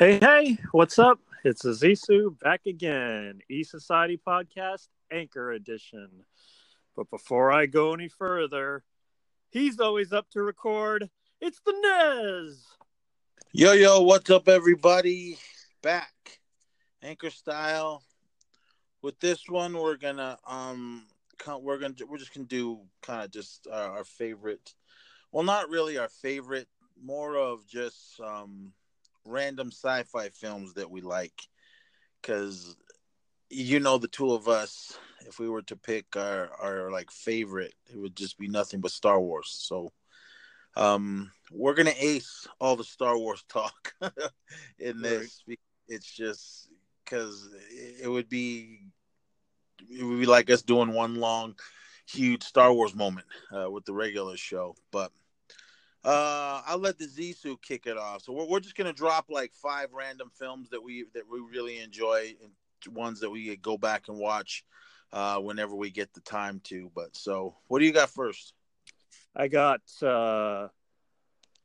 Hey, hey, what's up? It's Azisu back again, E Society Podcast, Anchor Edition. But before I go any further, he's always up to record. It's the Nez. Yo, yo, what's up, everybody? Back, anchor style. With this one, we're gonna um, we're gonna we're just gonna do kind of just uh, our favorite. Well, not really our favorite, more of just um random sci-fi films that we like. Because you know the two of us if we were to pick our our like favorite it would just be nothing but star wars. So um we're gonna ace all the star wars talk in this. Right. it's just because it would be it would be like us doing one long huge star wars moment uh, with the regular show. But uh, I'll let the Zisu kick it off. So we're, we're just gonna drop like five random films that we that we really enjoy and ones that we go back and watch uh, whenever we get the time to. But so, what do you got first? I got uh,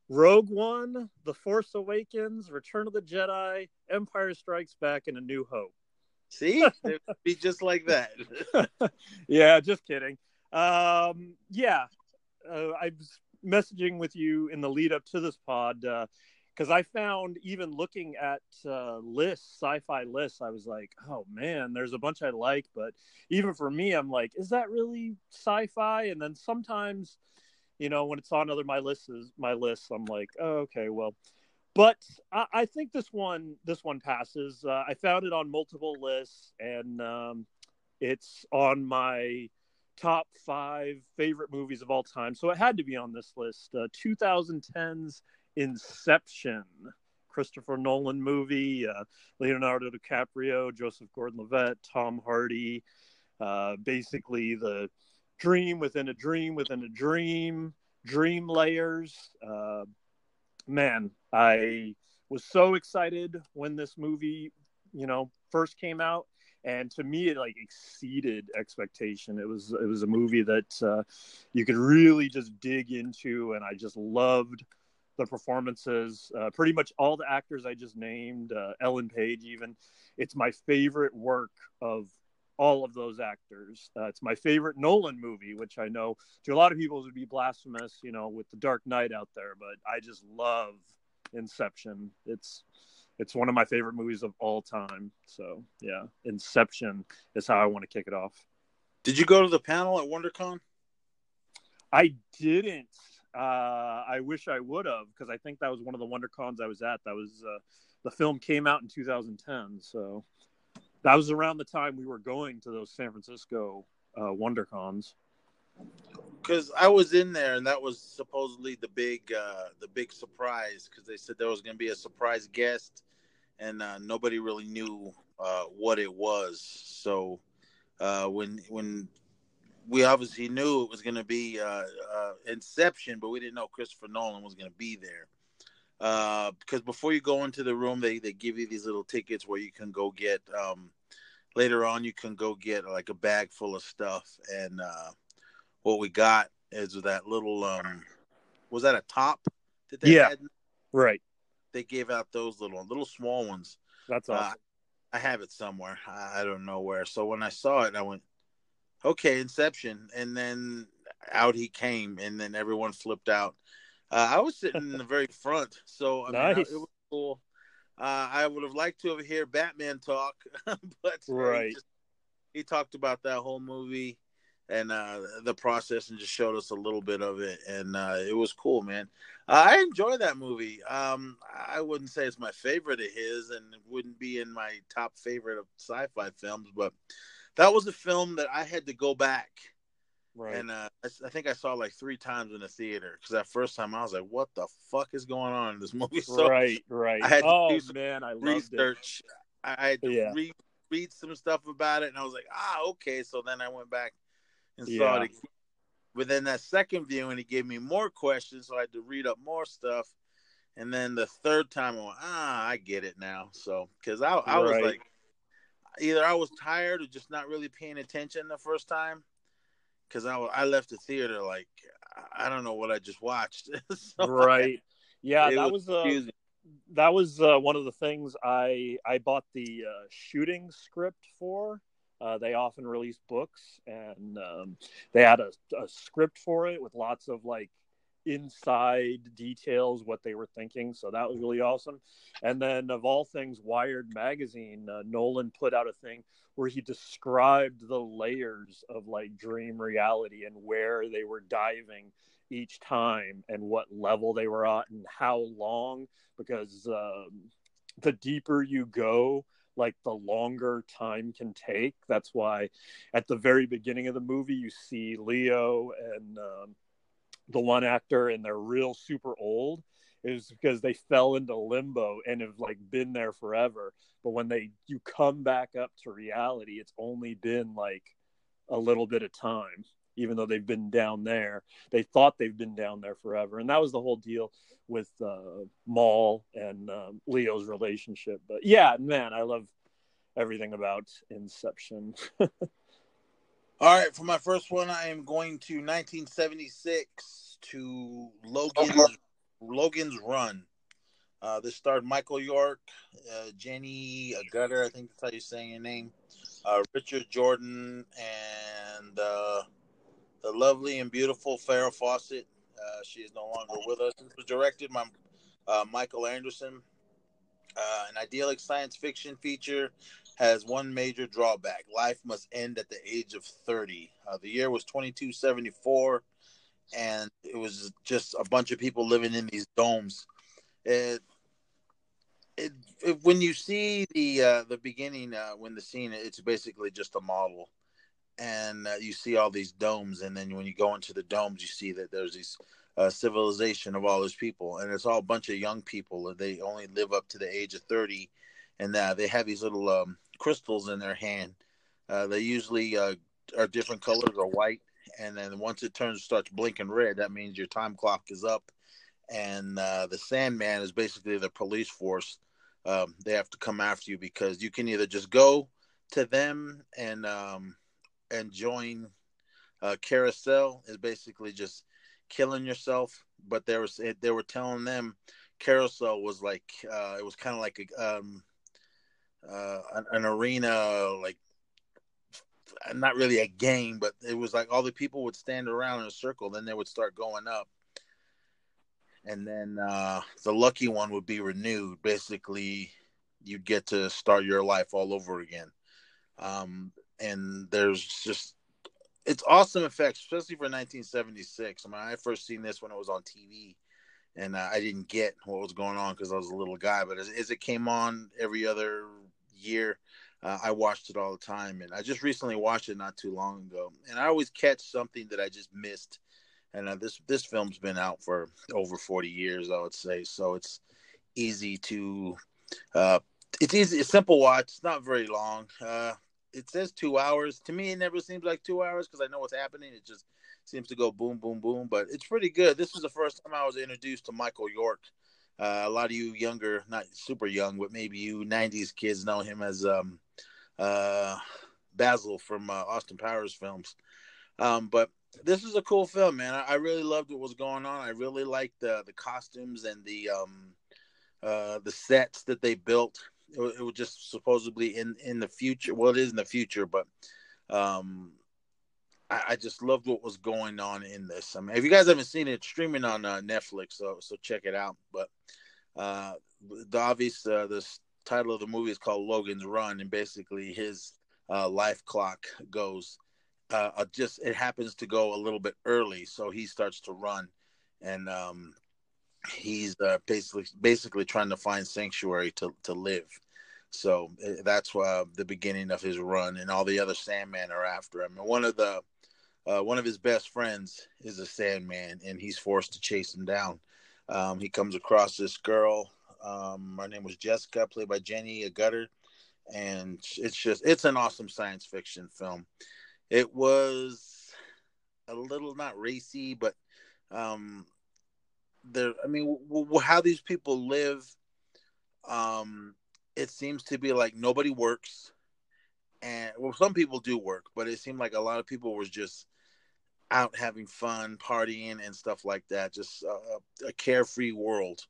Rogue One, The Force Awakens, Return of the Jedi, Empire Strikes Back, and A New Hope. See, it would be just like that. yeah, just kidding. Um, yeah, uh, I messaging with you in the lead up to this pod because uh, I found even looking at uh, lists, sci-fi lists, I was like, oh man, there's a bunch I like, but even for me, I'm like, is that really sci-fi? And then sometimes, you know, when it's on other my lists, my lists, I'm like, oh, okay, well. But I, I think this one, this one passes. Uh, I found it on multiple lists, and um, it's on my top five favorite movies of all time. So it had to be on this list. Uh, 2010's Inception, Christopher Nolan movie, uh, Leonardo DiCaprio, Joseph Gordon-Levitt, Tom Hardy. Uh, basically, the dream within a dream within a dream, dream layers. Uh, man, I was so excited when this movie, you know, first came out and to me it like exceeded expectation. It was it was a movie that uh, you could really just dig into and i just loved the performances. Uh, pretty much all the actors i just named uh, ellen page even it's my favorite work of all of those actors. Uh, it's my favorite nolan movie which i know to a lot of people would be blasphemous you know with the dark knight out there but i just love inception. It's it's one of my favorite movies of all time. So yeah, Inception is how I want to kick it off. Did you go to the panel at WonderCon? I didn't. Uh, I wish I would have because I think that was one of the WonderCons I was at. That was uh, the film came out in 2010, so that was around the time we were going to those San Francisco uh, WonderCons. Because I was in there, and that was supposedly the big, uh, the big surprise. Because they said there was going to be a surprise guest, and uh, nobody really knew uh, what it was. So uh, when when we obviously knew it was going to be uh, uh, Inception, but we didn't know Christopher Nolan was going to be there. because before you go into the room, they, they give you these little tickets where you can go get. Um, later on, you can go get like a bag full of stuff, and what we got is that little um, was that a top that they yeah. had? Right they gave out those little little small ones. That's uh, awesome. Uh, I have it somewhere. I don't know where. So when I saw it, I went, "Okay, Inception," and then out he came, and then everyone flipped out. Uh, I was sitting in the very front, so I nice. Mean, it was cool. Uh, I would have liked to have heard Batman talk, but right. He, just, he talked about that whole movie and uh, the process and just showed us a little bit of it and uh, it was cool man. I enjoy that movie. Um, i wouldn't say it's my favorite of his and it wouldn't be in my top favorite of sci-fi films but that was a film that i had to go back right. and uh, I, I, think i saw like three times in the theater because that first time i was like what the fuck is going on in this movie? So right right. I had to oh man i research it. i had to yeah. read read some stuff about it and i was like ah okay. So then i went back and yeah. saw it again. But then that second viewing, he gave me more questions, so I had to read up more stuff. And then the third time, I went, ah, I get it now. So, because I, I was like, either I was tired or just not really paying attention the first time. Because I, I left the theater like, I don't know what I just watched. so right. Yeah, that was, was uh, that was uh, one of the things I I bought the uh, shooting script for. Uh, they often release books, and um, they had a, a, script for it with lots of like inside details, what they were thinking. So that was really awesome. And then, of all things, Wired magazine, uh, Nolan put out a thing where he described the layers of like dream reality and where they were diving each time and what level they were at and how long because um, the deeper you go like the longer time can take. That's why at the very beginning of the movie you see leo and um, the one actor and they're real super old is because they fell into limbo and have like been there forever. But when they you come back up to reality it's only been like a little bit of time even though they've been down there. They thought they've been down there forever, and that was the whole deal with uh, Mal and um, Leo's relationship. But yeah, man, I love everything about Inception. All right, for my first one, I am going to 1976 to Logan's Logan's Run. Uh, this starred Michael York, uh, Jenny Agutter, I think that's how you're saying your name, uh, Richard Jordan, and uh, the lovely and beautiful Farrah Fawcett. Uh, she is no longer with us. Was directed by uh, Michael Anderson. Uh, an idyllic science fiction feature has one major drawback life must end at the age of 30. Uh, the year was 2274, and it was just a bunch of people living in these domes. It, it, it when you see the uh, the beginning, uh, when the scene, it's basically just a model and uh, you see all these domes and then when you go into the domes you see that there's these uh, civilization of all those people and it's all a bunch of young people. And they only live up to the age of 30 and uh, they have these little um, crystals in their hand. Uh, they usually uh, are different colors or white and then once it turns starts blinking red that means your time clock is up and uh, the sandman is basically the police force um, they have to come after you because you can either just go to them and um, and join uh, carousel is basically just killing yourself. But there was they were telling them carousel was like uh, it was kind of like a, um, uh, an, an arena like not really a game, but it was like all the people would stand around in a circle, then they would start going up. And then uh, the lucky one would be renewed. Basically, you'd get to start your life all over again. Um, and there's just it's awesome effects, especially for 1976. I mean, I first seen this when it was on TV, and uh, I didn't get what was going on because I was a little guy. But as, as, it came on every other year, uh, I watched it all the time, and I just recently watched it not too long ago. And I always catch something that I just missed. And uh, this this film's been out for over 40 years, I would say, so it's easy to. Uh, it's easy, it's simple watch. It's not very long. Uh, it says two hours. To me, it never seems like two hours because I know what's happening. It just seems to go boom, boom, boom. But it's pretty good. This was the first time I was introduced to Michael York. Uh, a lot of you younger, not super young, but maybe you '90s kids know him as um, uh, Basil from uh, Austin Powers films. Um, but this is a cool film, man. I, I, really loved what was going on. I really liked the the costumes and the um, uh, the sets that they built it, was just supposedly in in the future. Well, it is in the future, but um, I, I, just loved what was going on in this. I mean, if you guys haven't seen it, streaming on uh, Netflix, so so check it out. But uh, the obvious uh, the title of the movie is called Logan's Run, and basically his uh, life clock goes. Uh, uh, just it happens to go a little bit early, so he starts to run, and um, he's uh, basically basically trying to find sanctuary to to live. So eh, that's uh, the beginning of his run, and all the other Sandman are after him. And one of the uh, one of his best friends is a Sandman, and he's forced to chase him down. Um, he comes across this girl. Um, her name was Jessica, played by Jenny Agutter, and it's just it's an awesome science fiction film. It was a little not racy, but um, there. I mean, w- w- how these people live. Um, it seems to be like nobody works, and well, some people do work, but it seemed like a lot of people was just out having fun, partying, and stuff like that. Just a, a carefree world.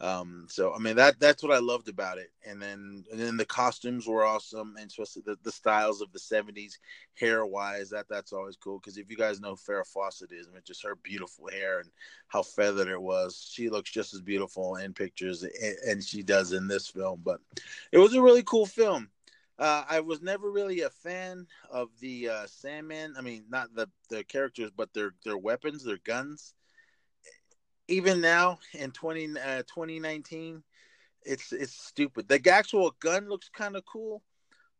Um, so I mean that that's what I loved about it. And then and then the costumes were awesome, and especially the, the styles of the '70s hair wise. That that's always cool because if you guys know Farrah Fawcett is, I mean, just her beautiful hair and how feathered it was. She looks just as beautiful in pictures, and, and she does in this film. But it was a really cool film. Uh, I was never really a fan of the uh, Sandman. I mean, not the the characters, but their their weapons, their guns even now in 20, uh, 2019, it's it's stupid. The actual gun looks kind of cool,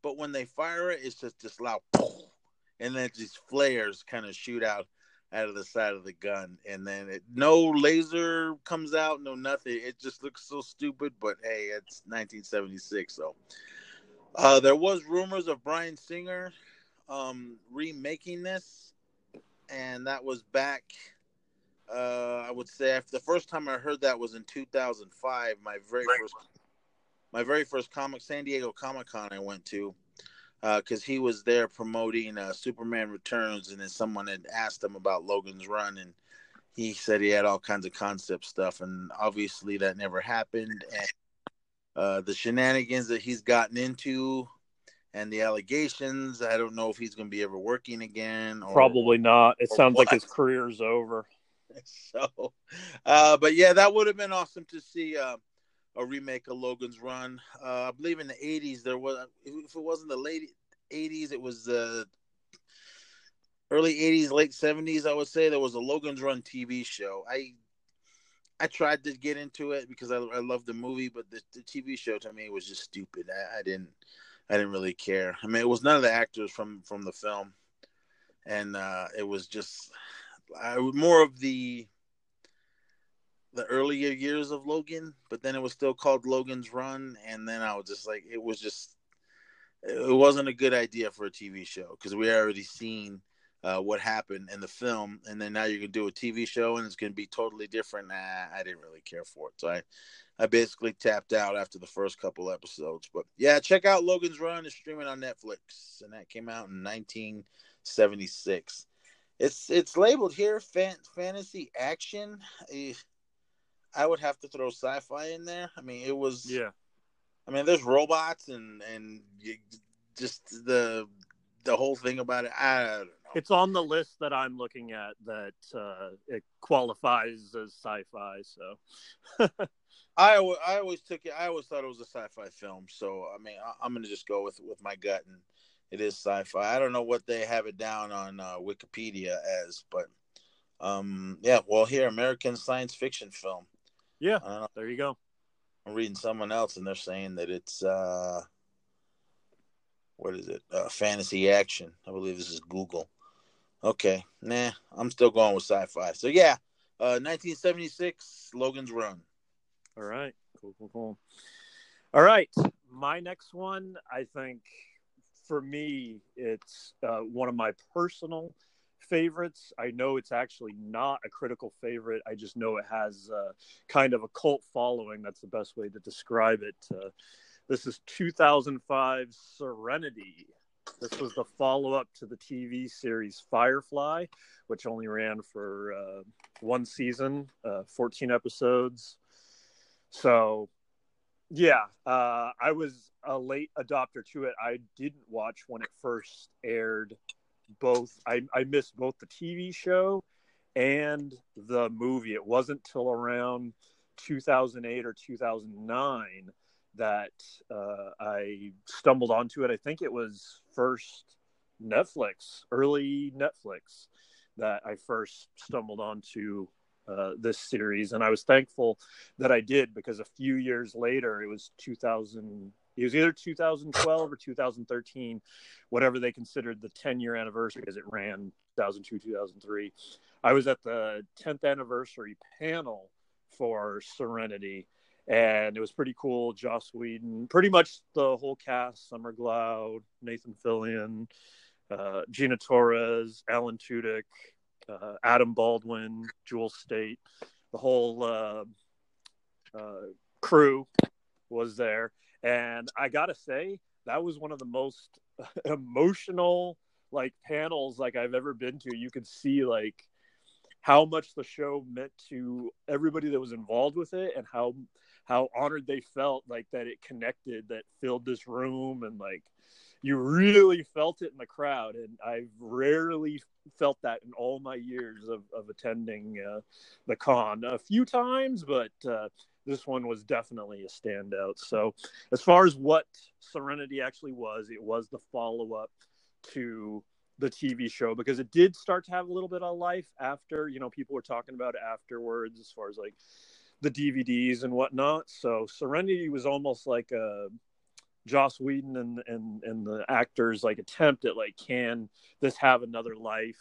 but when they fire it, it's just this loud, and then these flares kind of shoot out out of the side of the gun, and then it, no laser comes out, no nothing. It just looks so stupid. But hey, it's 1976, so uh, there was rumors of Bryan Singer um, remaking this, and that was back uh, I would say after the first time I heard that was in 2005. My very right. first, my very first comic San Diego Comic Con I went to, because uh, he was there promoting uh, Superman Returns, and then someone had asked him about Logan's Run, and he said he had all kinds of concept stuff, and obviously that never happened. And uh, the shenanigans that he's gotten into and the allegations. I don't know if he's going to be ever working again. Or, Probably not. It sounds what. like his career's over. so, uh, but yeah, that would have been awesome to see uh, a remake of Logan's Run. Uh, I believe in the '80s there was, if it wasn't the late '80s, it was the early '80s, late '70s. I would say there was a Logan's Run TV show. I I tried to get into it because I, I love the movie, but the, the, TV show to me was just stupid. I, I didn't I didn't really care. I mean, it was none of the actors from from the film, and uh, it was just I more of the the earlier years of Logan, but then it was still called Logan's Run, and then I was just like, it was just, it wasn't a good idea for a TV show because we already seen uh, what happened in the film, and then now you're gonna do a TV show and it's gonna be totally different. Nah, I didn't really care for it, so I, I basically tapped out after the first couple episodes. But yeah, check out Logan's Run. It's streaming on Netflix, and that came out in 1976 it's it's labeled here fan, fantasy action. I would have to throw sci-fi in there. I mean, it was yeah. I mean, there's robots and and just the the whole thing about it. I don't know. It's on the list that I'm looking at that uh, it qualifies as sci-fi. So I I always took it. I always thought it was a sci-fi film. So I mean, I, am gonna just go with with my gut and it is sci-fi. I don't know what they have it down on uh, Wikipedia as, but um, yeah. Well, here, American science fiction film. Yeah, there you go. I'm reading someone else, and they're saying that it's uh, what is it? Uh, fantasy action. I believe this is Google. Okay, nah, I'm still going with sci-fi. So yeah, uh, 1976, Logan's Run. All right, cool, cool, cool. All right, my next one, I think for me, it's uh, one of my personal favorites. I know it's actually not a critical favorite. I just know it has uh, kind of a cult following. That's the best way to describe it. Uh, this is 2005 Serenity. This was the follow up to the TV series Firefly, which only ran for uh, one season, uh, 14 episodes. So yeah, uh, I was a late adopter to it. I didn't watch when it first aired. Both I, I missed both the TV show and the movie. It wasn't till around 2008 or 2009 that uh, I stumbled onto it. I think it was first Netflix, early Netflix, that I first stumbled onto uh, this series, and I was thankful that I did because a few years later, it was 2000. It was either 2012 or 2013, whatever they considered the 10 year anniversary, because it ran 2002 2003. I was at the 10th anniversary panel for Serenity, and it was pretty cool. Joss Whedon, pretty much the whole cast: Summer Glau, Nathan Fillion, uh, Gina Torres, Alan Tudyk, uh, Adam Baldwin, Jewel Staite, the whole uh, uh, crew was there, and I gotta say that was one of the most emotional like panels like I've ever been to. You could see like how much the show meant to everybody that was involved with it, and how how honored they felt like that it connected that filled this room and like you really felt it in the crowd and i've rarely felt that in all my years of, of attending uh, the con. A few times but uh, this one was definitely a standout. So as far as what serenity actually was it was the follow-up to the tv show because it did start to have a little bit of life after you know people were talking about afterwards as far as like the dvds and whatnot. So serenity was almost like a Joss Whedon and and and the actors like attempt at like can this have another life?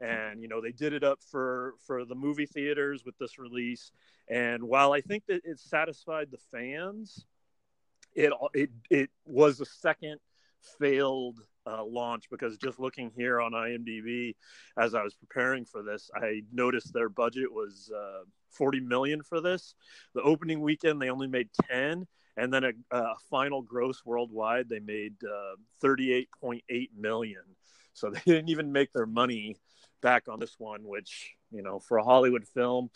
And you know they did it up for for the movie theaters with this release. And while I think that it satisfied the fans it it it was a second failed uh, launch because just looking here on IMDb as I was preparing for this, I noticed their budget was uh, 40 million for this. The opening weekend they only made 10, and then a, a final gross worldwide they made uh, 38.8 million. So they didn't even make their money back on this one which you know for a hollywood film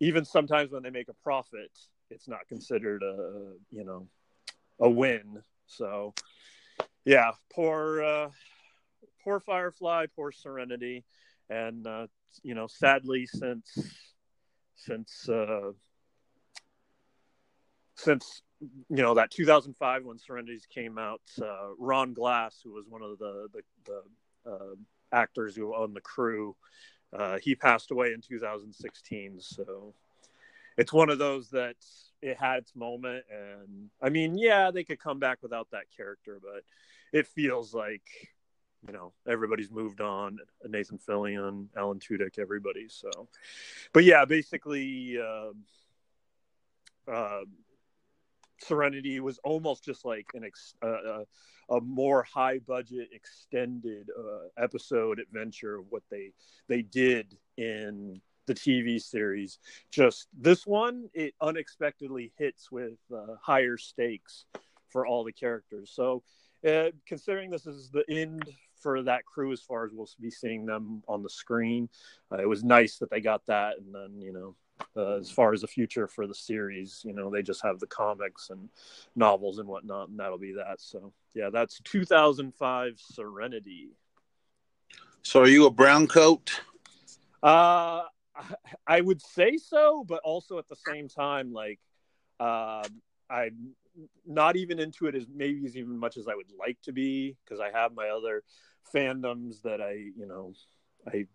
even sometimes when they make a profit it's not considered a you know a win. So yeah poor uh poor firefly poor serenity. And uh you know sadly since since uh since you know that 2005 when Serenities came out, uh, Ron Glass, who was one of the the, the uh, actors who owned the crew, uh, he passed away in 2016. So it's one of those that it had its moment, and I mean, yeah, they could come back without that character, but it feels like you know everybody's moved on. Nathan Fillion, Alan Tudyk, everybody. So, but yeah, basically. Uh, uh, Serenity was almost just like an ex, uh, uh, a more high budget extended uh, episode adventure of what they they did in the TV series. Just this one, it unexpectedly hits with uh, higher stakes for all the characters. So, uh, considering this is the end for that crew as far as we'll be seeing them on the screen, uh, it was nice that they got that, and then you know uh, as far as the future for the series. You know, they just have the comics and novels and whatnot, and that'll be that. So, yeah, that's 2005 Serenity. So, are you a brown coat? Uh, I would say so, but also at the same time, like, uh, I'm not even into it as maybe as even much as I would like to be because I have my other fandoms that I, you know, I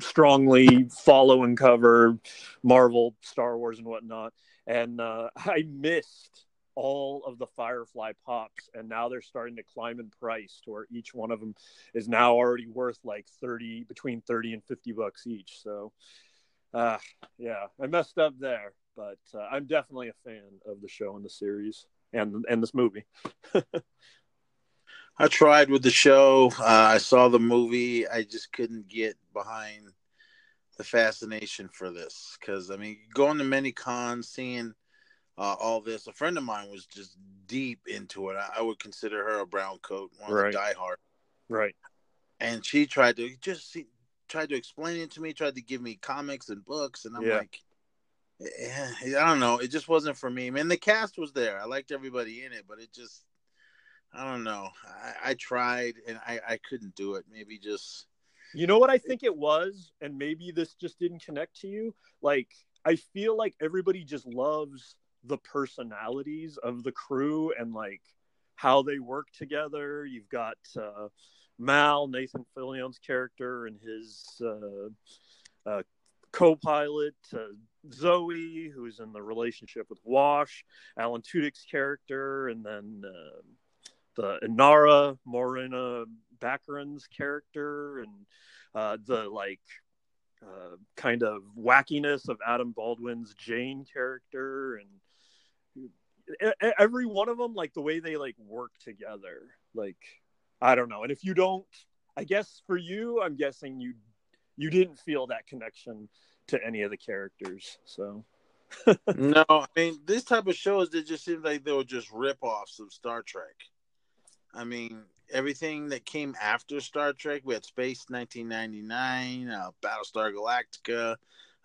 strongly follow and cover Marvel, Star Wars, and whatnot. And uh, I missed all of the Firefly pops, and now they're starting to climb in price to where each one of them is now already worth like thirty, between thirty and fifty bucks each. So, uh, yeah, I messed up there, but uh, I'm definitely a fan of the show and the series and and this movie. I tried with the show. Uh, I saw the movie. I just couldn't get behind the fascination for this because I mean, going to many cons, seeing uh, all this. A friend of mine was just deep into it. I, I would consider her a brown coat, one right. of the diehard. Right. And she tried to just see, tried to explain it to me. Tried to give me comics and books, and I'm yeah. like, yeah, I don't know. It just wasn't for me. I mean, the cast was there. I liked everybody in it, but it just I don't know. I, I tried and I, I couldn't do it. Maybe just. You know what I think it was, and maybe this just didn't connect to you. Like I feel like everybody just loves the personalities of the crew and like how they work together. You've got uh, Mal, Nathan Fillion's character, and his uh, uh, co-pilot uh, Zoe, who's in the relationship with Wash, Alan Tudyk's character, and then uh, the Inara Morena Baccarin's character and uh, the like uh, kind of wackiness of Adam Baldwin's Jayne character and every one of them like the way they like work together like I don't know. And if you don't I guess for you I'm guessing you you didn't feel that connection to any of the characters so. No I mean this type of shows that just seems like they were just rip offs of Star Trek I mean, everything that came after Star Trek, we had Space 1999, uh, Battlestar Galactica,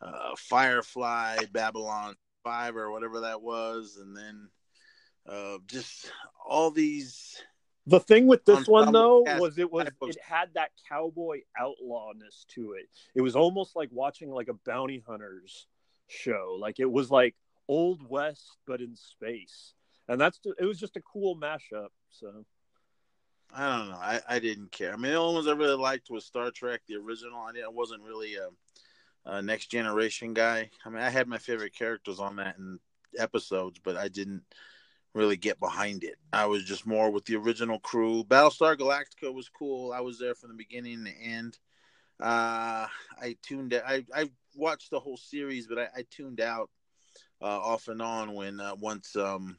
uh, Firefly, Babylon five or whatever that was, and then uh, just all these. The thing with this one though was it was it had that cowboy outlawness to it. It was almost like watching like a bounty hunters show. Like it was like old west but in space. And that's it was just a cool mashup. So I don't know. I, I didn't care. I mean, the only ones I really liked was Star Trek, the original. I, wasn't really a, a Next Generation guy. I mean, I had my favorite characters on that in episodes, but I didn't really get behind it. I was just more with the original crew. Battlestar Galactica was cool. I was there from the beginning the end. Uh, I tuned. I I watched the whole series, but I, I tuned out uh, off and on when uh, once um,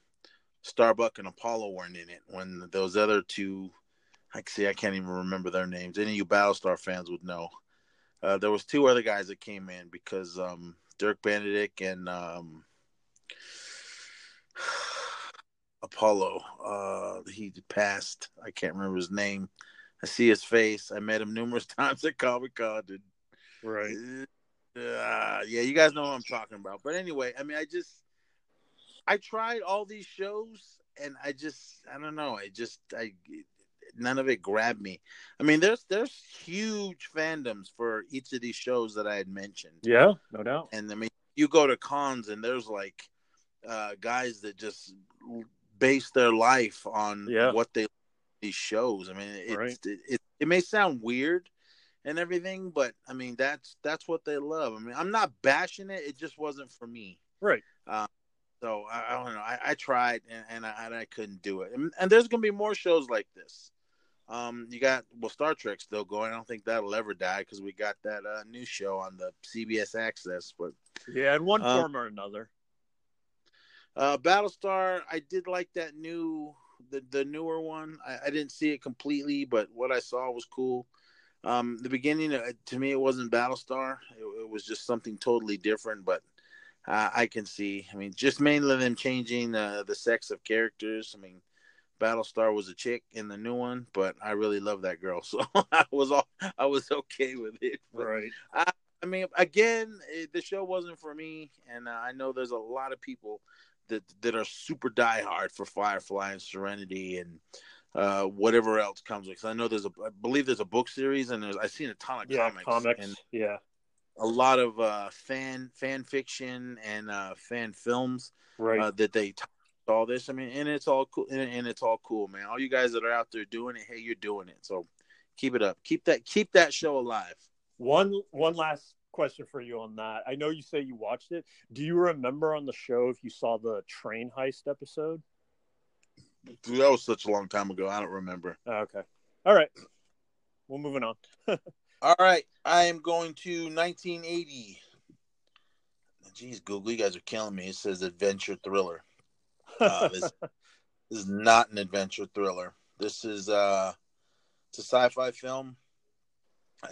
Starbuck and Apollo weren't in it. When those other two, I see, I can't even remember their names. Any of you Battlestar fans would know. Uh, there was two other guys that came in because um, Dirk Benedict and um, Apollo. Uh, he passed. I can't remember his name. I see his face. I met him numerous times at Comic Con. right. Uh, yeah, you guys know what I'm talking about. But anyway, I mean, I just I tried all these shows, and I just I don't know. I just I none of it grabbed me. I mean, there's there's huge fandoms for each of these shows that I had mentioned, Yeah, no doubt. and I mean, you go to cons and there's like uh, guys that just base their life on Yeah. what they these shows. I mean, it's, Right. it, it it may sound weird and everything, but I mean that's that's what they love. I mean, I'm not bashing it; it just wasn't for me. Right. Um, So I, I don't know. I, I tried and, and I and I couldn't do it. And, and there's gonna be more shows like this. Um, you got well, Star Trek's still going. I don't think that'll ever die because we got that uh, new show on the CBS Access. But Yeah, in one Uh, form or another. uh, Battlestar, I did like that new the the newer one. I, I didn't see it completely, but what I saw was cool. Um, the beginning uh, to me, it wasn't Battlestar. It, it was just something totally different. But uh, I can see. I mean, just mainly them changing uh, the sex of characters. I mean, Battlestar was a chick in the new one, but I really love that girl, so I was all I was okay with it. But, Right. I mean, again, it, the show wasn't for me, and uh, I know there's a lot of people that that are super diehard for Firefly and Serenity and uh, whatever else comes with. 'Cause I know there's a, I believe there's a book series, and there's I've seen a ton of Yeah, comics, comics. and yeah. a lot of uh, fan fan fiction and uh, fan films Right. uh, that they all this. I mean, and it's all cool, and, and it's all cool, man. All you guys that are out there doing it, hey, you're doing it. So keep it up. Keep that keep that show alive. One one last question for you on that. I know you say you watched it. Do you remember on the show if you saw the train heist episode? Dude, that was such a long time ago. I don't remember. Oh, okay. All right. We're moving on. All right, I am going to 1980. Jeez, Google, you guys are killing me. It says adventure thriller. This, this is not an adventure thriller. This is uh, it's a sci-fi film.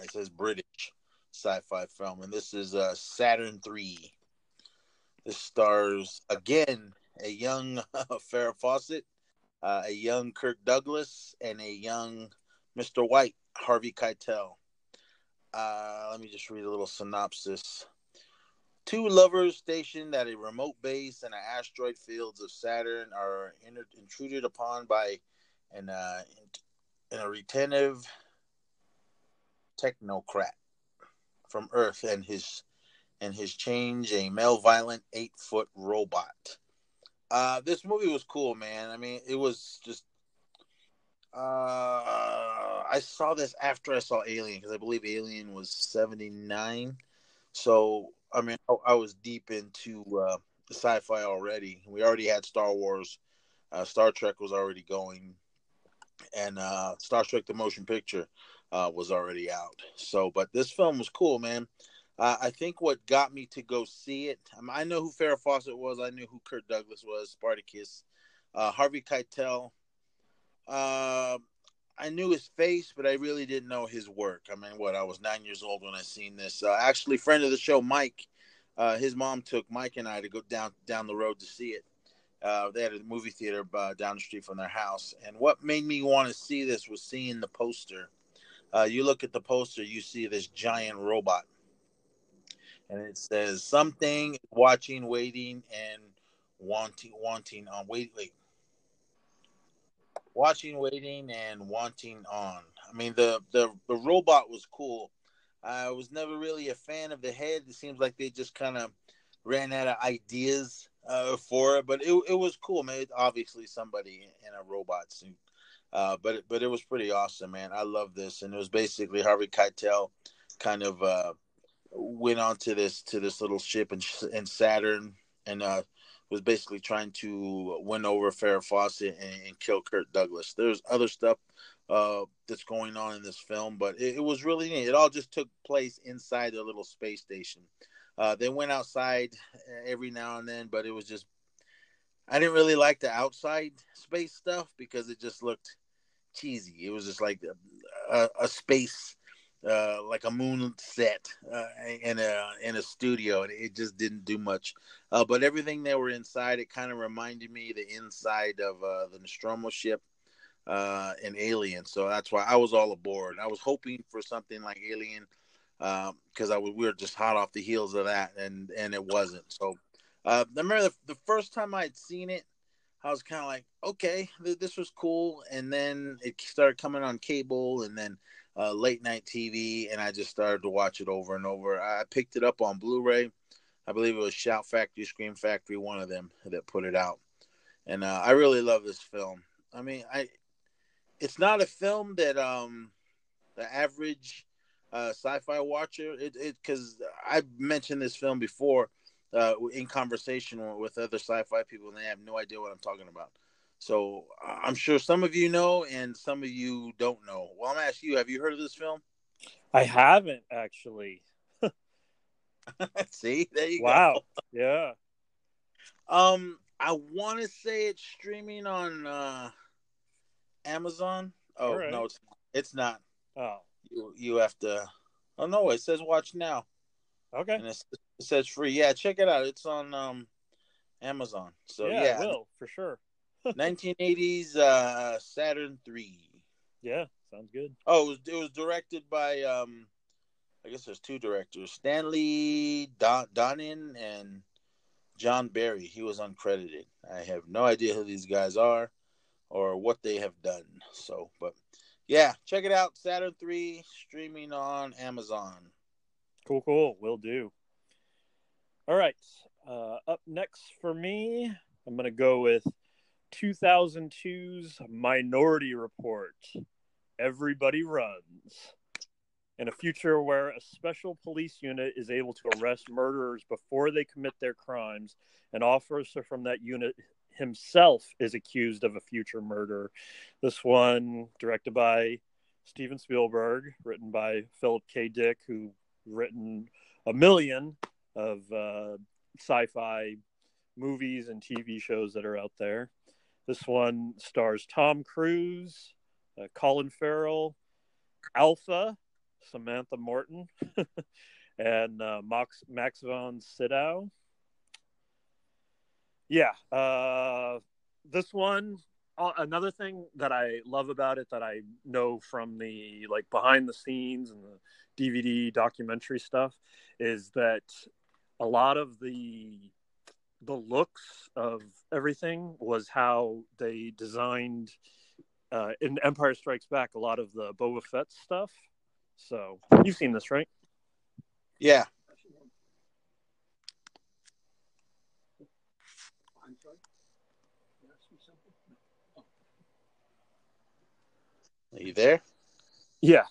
It says British sci-fi film, and this is uh, Saturn Three. This stars again a young Farrah Fawcett, uh, a young Kirk Douglas, and a young Mr. White, Harvey Keitel. Uh, let me just read a little synopsis. Two lovers stationed at a remote base in the asteroid fields of Saturn are intruded upon by an, uh, an a retentive technocrat from Earth and his and his change a male violent eight foot robot. Uh, this movie was cool, man. I mean, it was just uh, I saw this after I saw Alien because I believe Alien was seventy nine. So I mean, I, I was deep into uh, sci-fi already. We already had Star Wars, uh, Star Trek was already going, and uh, Star Trek: The Motion Picture uh, was already out. So, but this film was cool, man. I think what got me to go see it. I, mean, I know who Farrah Fawcett was. I knew who Kirk Douglas was. Spartacus, uh, Harvey Keitel. I knew his face, but I really didn't know his work. I mean, what I was nine years old when I seen this. Uh, actually, friend of the show, Mike, uh, his mom took Mike and I to go down down the road to see it. Uh, they had a movie theater uh, down the street from their house, and what made me want to see this was seeing the poster. Uh, you look at the poster, you see this giant robot, and it says something watching, waiting, and wanting, wanting on. Wait, wait. Watching, waiting, and wanting on. I mean, the the the robot was cool. I was never really a fan of the head. It seems like they just kind of ran out of ideas uh, for it, but it it was cool, man. Obviously, somebody in a robot suit, uh, but but it was pretty awesome, man. I love this, and it was basically Harvey Keitel kind of uh, went on to this to this little ship in, in Saturn and uh, was basically trying to win over Farrah Fawcett and, and kill Kirk Douglas. There's other stuff uh, that's going on in this film, but it, it, was really neat. It all just took place inside the little space station. Uh, they went outside every now and then, but it was just I didn't really like the outside space stuff because it just looked cheesy. It was just like a, a, a space uh, like a moon set uh, in a in a studio, and it just didn't do much. Uh, but everything that were inside, it kind of reminded me the inside of uh, the Nostromo ship uh, and Alien. So that's why I was all aboard. I was hoping for something like Alien because um, I was, we were just hot off the heels of that, and and it wasn't. So uh, I remember the, the first time I'd seen it. I was kind of like, okay, th- this was cool, and then it started coming on cable, and then uh, late night TV, and I just started to watch it over and over. I picked it up on Blu-ray. I believe it was Shout Factory, Scream Factory, one of them that put it out, and uh, I really love this film. I mean, I it's not a film that um the average uh, sci-fi watcher it because I mentioned this film before uh, in conversation with other sci-fi people, and they have no idea what I'm talking about. So I'm sure some of you know and some of you don't know. Well, I'm asking you, have you heard of this film? I haven't actually. See, there you wow. go. Wow. Yeah. Um, I want to say it's streaming on uh Amazon. Oh right. no, it's not. it's not. Oh, you you have to. Oh no, it says watch now. Okay. And it says free. Yeah, check it out. It's on um Amazon. So yeah, yeah. will for sure. 1980s uh, Saturn three. Yeah, sounds good. Oh, it was, it was directed by um, I guess there's two directors, Stanley Don- Donen and John Barry. He was uncredited. I have no idea who these guys are or what they have done. So, but yeah, check it out. Saturn three streaming on Amazon. Cool, cool. Will do. All right. Uh, up next for me, I'm going to go with 2002's Minority Report Everybody Runs. In a future where a special police unit is able to arrest murderers before they commit their crimes, an officer from that unit himself is accused of a future murder. This one, directed by Steven Spielberg, written by Philip K. Dick, who written a million of uh, sci-fi movies and TV shows that are out there. This one stars Tom Cruise, uh, Colin Farrell, Alpha, Samantha Morton, and uh, Max, Max von Sydow. Yeah, uh, this one. Uh, another thing that I love about it that I know from the like behind the scenes and the DVD documentary stuff is that a lot of the the looks of everything was how they designed uh, in Empire Strikes Back a lot of the Boba Fett stuff. So you've seen this, right? Yeah. Are you there? Yeah.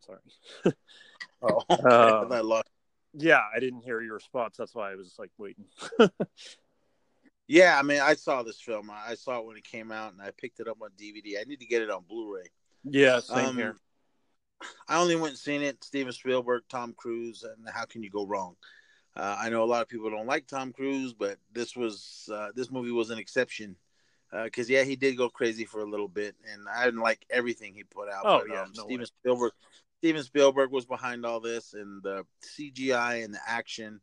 Sorry. oh, um, I lost yeah, I didn't hear your response. That's why I was like waiting. yeah, I mean, I saw this film. I saw it when it came out, and I picked it up on DVD. I need to get it on Blu-ray. Yeah, same um, here. I only went and seen it. Steven Spielberg, Tom Cruise, and how can you go wrong? Uh, I know a lot of people don't like Tom Cruise, but this was uh, this movie was an exception because uh, yeah, he did go crazy for a little bit, and I didn't like everything he put out. Oh but, yeah, um, no Steven way. Spielberg Steven Spielberg was behind all this, and the CGI and the action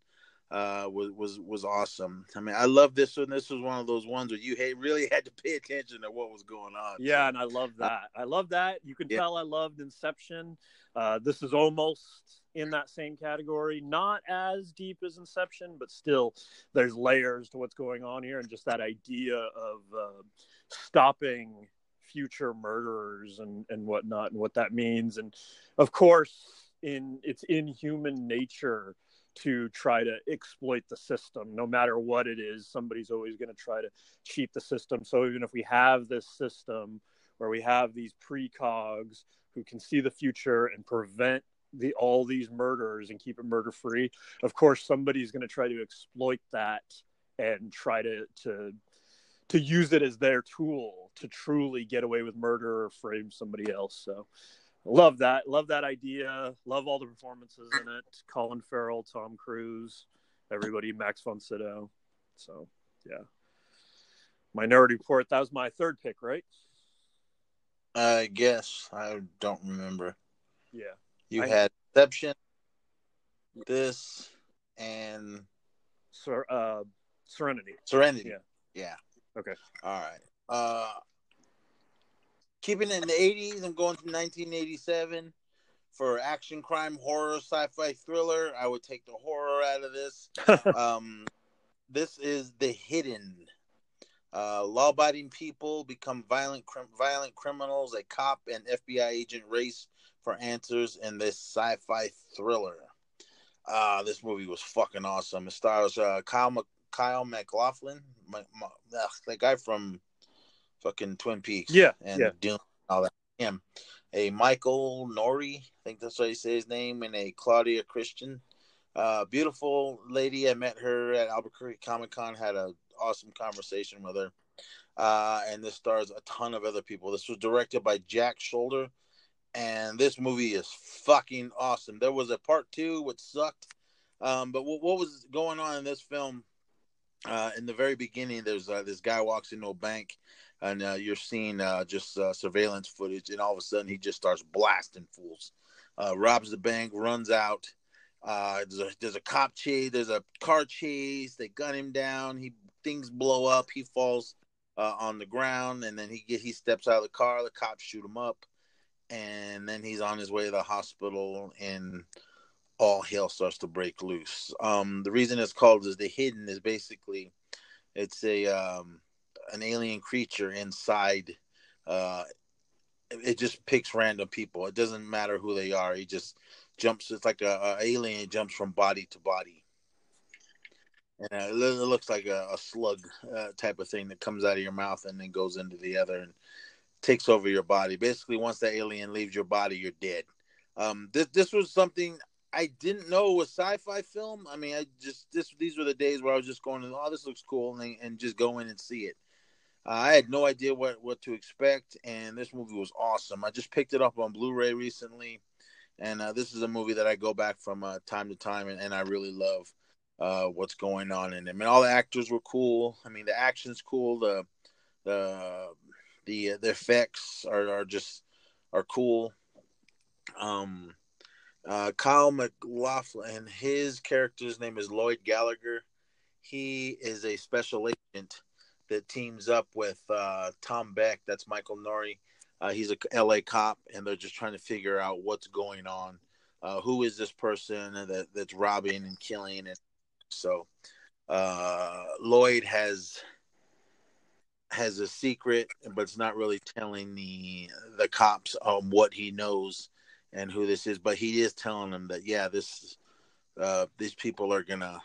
uh, was was was awesome. I mean, I love this one. This was one of those ones where you hey, really had to pay attention to what was going on. Yeah, so, and I love that. I love that. You can yeah. tell I loved Inception. Uh, this is almost in that same category. Not as deep as Inception, but still, there's layers to what's going on here, and just that idea of uh, stopping future murderers and and whatnot, and what that means. And of course, in it's in human nature to try to exploit the system no matter what it is somebody's always going to try to cheat the system so even if we have this system where we have these precogs who can see the future and prevent the all these murders and keep it murder free of course somebody's going to try to exploit that and try to to to use it as their tool to truly get away with murder or frame somebody else. So love that. Love that idea. Love all the performances in it. Colin farrell tom cruise everybody max von sydow. So yeah. Minority report that was my third pick right? I guess. I don't remember. Yeah, you I- had Inception, this, and Ser- uh, serenity. Serenity. Yeah. Yeah. Okay. All right. Uh, keeping it in the '80s, I'm going to 1987 for action, crime, horror, sci-fi, thriller. I would take the horror out of this. um, this is The Hidden. Uh, law-abiding people become violent, crim- violent criminals. A cop and FBI agent race for answers in this sci-fi thriller. Uh, this movie was fucking awesome. It stars uh, Kyle, Kyle MacLachlan, my, my, ugh, that guy from fucking Twin Peaks. Yeah, and yeah. Doom, all that. Him, a Michael Nouri, I think that's how you say his name, and a Claudia Christian. Uh, beautiful lady. I met her at Albuquerque Comic Con. Had a awesome conversation with her. Uh, and this stars a ton of other people. This was directed by Jack Sholder, and this movie is fucking awesome. There was a part two, which sucked. Um, but what, what was going on in this film? Uh, in the very beginning, there's uh, this guy walks into a bank, and uh, you're seeing uh, just uh, surveillance footage, and all of a sudden he just starts blasting fools. Uh, robs the bank, runs out. There's a there's a cop chase, there's a car chase. They gun him down. He things blow up. He falls on the ground, and then he get he steps out of the car. The cops shoot him up, and then he's on his way to the hospital, and all hell starts to break loose. Um, the reason it's called is the hidden is basically it's a um, an alien creature inside. Uh, it just picks random people. It doesn't matter who they are. It just jumps. It's like a, a alien. Jumps from body to body, and uh, it looks like a, a slug uh, type of thing that comes out of your mouth and then goes into the other and takes over your body. Basically, once that alien leaves your body, you're dead. Um, this this was something I didn't know it was sci-fi film. I mean, I just this these were the days where I was just going, oh, this looks cool, and, and just go in and see it. Uh, I had no idea what what to expect, and this movie was awesome. I just picked it up on Blu-ray recently, and uh, this is a movie that I go back from uh, time to time, and, and I really love uh, what's going on in it. I mean, all the actors were cool. I mean, the action's cool. The the the the effects are, are just are cool. Um, uh, Kyle MacLachlan, his character's name is Lloyd Gallagher. He is a special agent that teams up with uh, Tom Beck. That's Michael Nouri. Uh, he's a LA cop, and they're just trying to figure out what's going on. Uh, who is this person that that's robbing and killing? And so uh, Lloyd has has a secret, but it's not really telling the the cops um, what he knows and who this is. But he is telling them that yeah, this uh, these people are gonna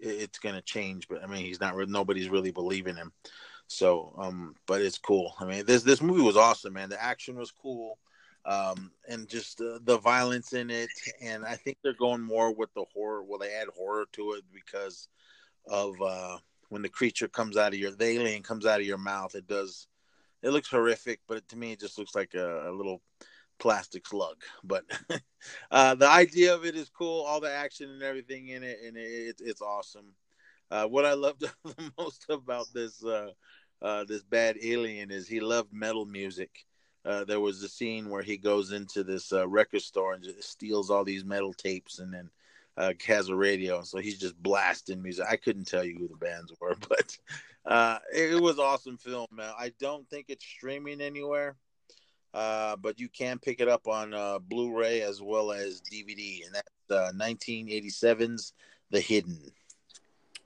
it's gonna change. But I mean, he's not. Nobody's really believing him. So, um, but it's cool. I mean, this this movie was awesome, man. The action was cool, um, and just uh, the violence in it. And I think they're going more with the horror. Well, they add horror to it because of uh, when the creature comes out of your, the alien comes out of your mouth. It does. It looks horrific, but to me, it just looks like a, a little plastic slug. But uh, the idea of it is cool. All the action and everything in it, and it, it's awesome. Uh, what I loved the most about this uh, uh, this bad alien is he loved metal music. Uh, there was a scene where he goes into this uh, record store and steals all these metal tapes, and then uh, has a radio, so he's just blasting music. I couldn't tell you who the bands were, but uh, it, it was awesome film. Man. I don't think it's streaming anywhere. Uh, but you can pick it up on uh, Blu-ray as well as DVD, and that's uh, 1987's The Hidden.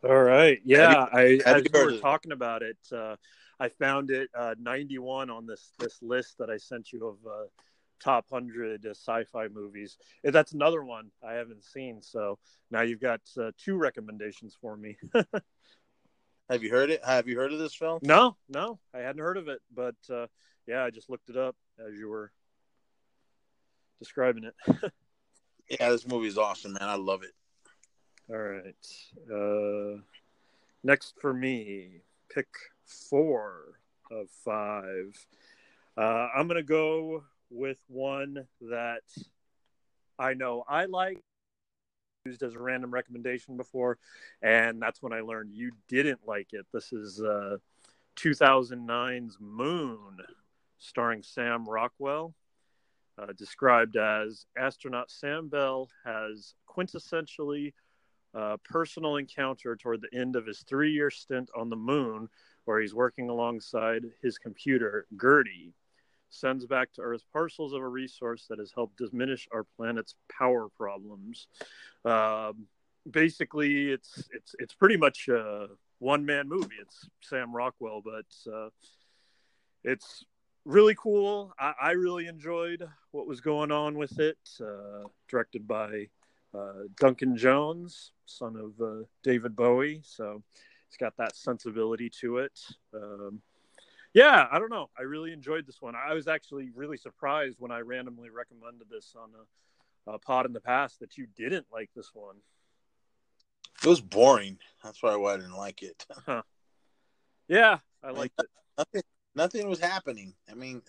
All right, yeah, Have I as you we were talking about it, uh, I found it uh, 91 on this this list that I sent you of uh, top hundred uh, sci-fi movies. That's another one I haven't seen, so now you've got uh, two recommendations for me. Have you heard it? Have you heard of this film? no, no, I hadn't heard of it, but uh, yeah, I just looked it up as you were describing it. Yeah, this movie is awesome, man. I love it. All right. Uh, next for me, pick four of five. Uh, I'm going to go with one that I know I like, used as a random recommendation before, and that's when I learned you didn't like it. This is uh, 2009's Moon, starring Sam Rockwell uh, described as astronaut Sam Bell has quintessentially uh, personal encounter toward the end of his three year stint on the moon, where he's working alongside his computer, Gertie, sends back to Earth parcels of a resource that has helped diminish our planet's power problems. Um, basically, it's it's it's pretty much a one man movie. It's Sam Rockwell, but uh, it's really cool. I, I really enjoyed what was going on with it. Uh, directed by uh, Duncan Jones, son of uh, David Bowie, so it's got that sensibility to it. Um, yeah, I don't know. I really enjoyed this one. I was actually really surprised when I randomly recommended this on a, a pod in the past that you didn't like this one. It was boring. That's probably why I didn't like it. Yeah, I liked it. Nothing, was happening. I mean,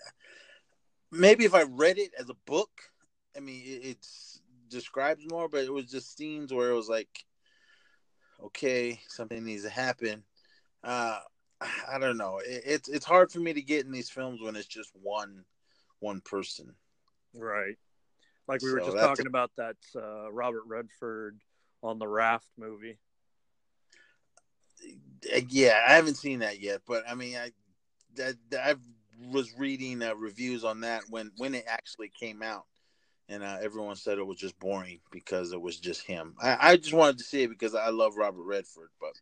maybe if I read it as a book, I mean, it, it's describes more, but it was just scenes where it was like, okay, something needs to happen. Uh, I don't know. It, it's it's hard for me to get in these films when it's just one one person. Right. Like we were So just talking a- about that uh, Robert Redford on the Raft movie. Uh, Yeah, I haven't seen that yet, but I mean, I that, that I was reading uh, reviews on that when when it actually came out, and uh, everyone said it was just boring because it was just him. I, I just wanted to see it because I love Robert Redford, but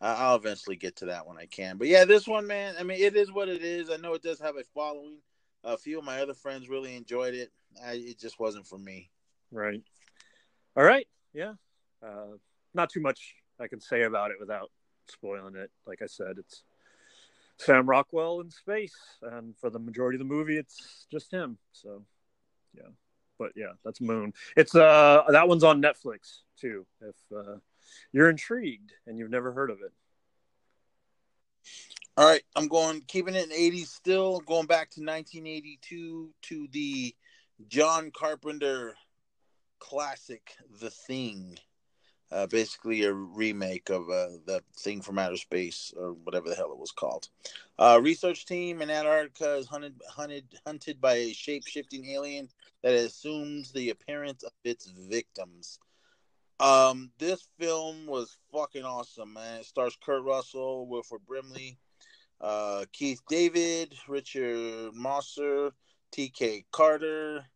uh, I'll eventually get to that when I can. But yeah, this one, man, I mean, it is what it is. I know it does have a following. A few of my other friends really enjoyed it. I, it just wasn't for me. Right. All right. Yeah. Uh, not too much I can say about it without spoiling it. Like I said, it's Sam Rockwell in space, and for the majority of the movie, it's just him. So, yeah. But yeah, that's Moon. It's uh that one's on Netflix too. If uh, you're intrigued and you've never heard of it. All right, I'm going keeping it in 80s still, going back to 1982 to the John Carpenter classic The Thing. Uh, basically a remake of uh, the Thing from Outer Space or whatever the hell it was called. Uh, research team in Antarctica is hunted, hunted, hunted by a shape-shifting alien that assumes the appearance of its victims. Um, this film was fucking awesome, man. It stars Kurt Russell, Wilford Brimley, uh, Keith David, Richard Masur, T.K. Carter,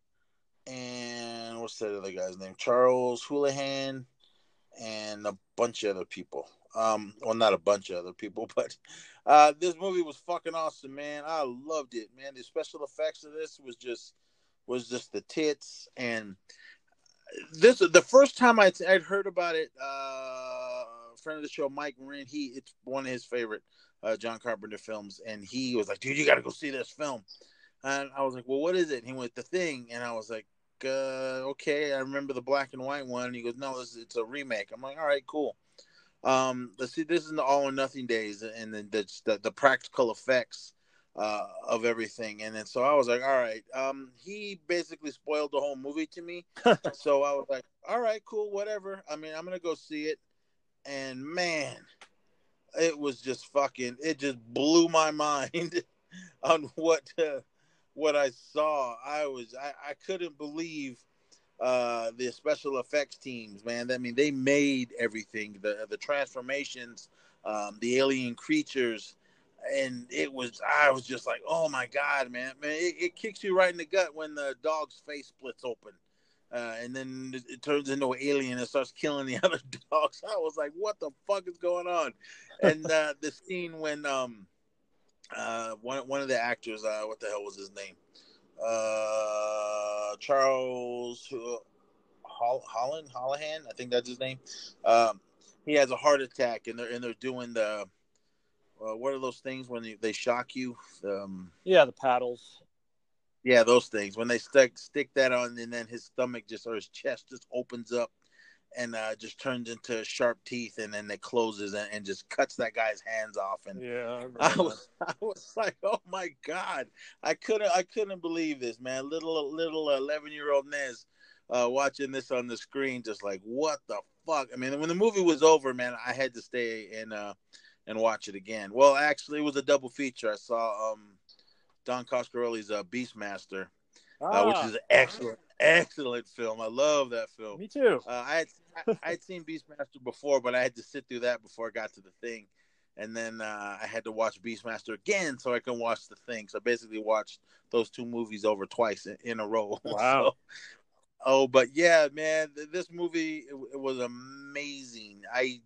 and what's that other guy's name? Charles Houlihan, and a bunch of other people. Um, well, not a bunch of other people, but uh, this movie was fucking awesome, man. I loved it, man. The special effects of this was just was just the tits, and this the first time I'd, I'd heard about it. Uh, friend of the show, Mike Marin, he it's one of his favorite uh, John Carpenter films, and he was like, "Dude, you got to go see this film." And I was like, "Well, what is it?" And he went, "The Thing," and I was like, uh, "Okay, I remember the black and white one." And he goes, "No, this, it's a remake." I'm like, "All right, cool." Um, let's see. This is the All or Nothing days, and then the the, the practical effects uh, of everything. And then so I was like, "All right." Um, he basically spoiled the whole movie to me, so I was like, "All right, cool, whatever." I mean, I'm gonna go see it, and man, it was just fucking. It just blew my mind on what uh, what I saw. I was I, I couldn't believe uh the special effects teams man i mean they made everything the the transformations um the alien creatures and it was I was just like, oh my god, man, man, it, it kicks you right in the gut when the dog's face splits open. Uh, and then it, turns into an alien and starts killing the other dogs. I was like, "What the fuck is going on?" And uh, the scene when um, uh, one one of the actors, uh, what the hell was his name? Uh, Charles Holland, Hallahan, I think that's his name. Um, he has a heart attack, and they're and they're doing the uh, what are those things when they, they shock you? Um, yeah, the paddles. Yeah, those things. When they stick stick that on, and then his stomach just or his chest just opens up, and uh, just turns into sharp teeth, and then it closes and, and just cuts that guy's hands off. And yeah, I, I was I was like, oh my god, I couldn't I couldn't believe this, man. Little little eleven year old Nez uh, watching this on the screen, just like what the fuck. I mean, when the movie was over, man, I had to stay and uh, and watch it again. Well, actually, it was a double feature. I saw um, Don Coscarelli's uh, Beastmaster, ah. uh, which is excellent, excellent film. I love that film. Me too. Uh, I had I had seen Beastmaster before, but I had to sit through that before I got to the thing, and then uh, I had to watch Beastmaster again so I can watch the thing. So I basically watched those two movies over twice in, in a row. Wow. so, Oh, but yeah, man, this movie it, it, was amazing. I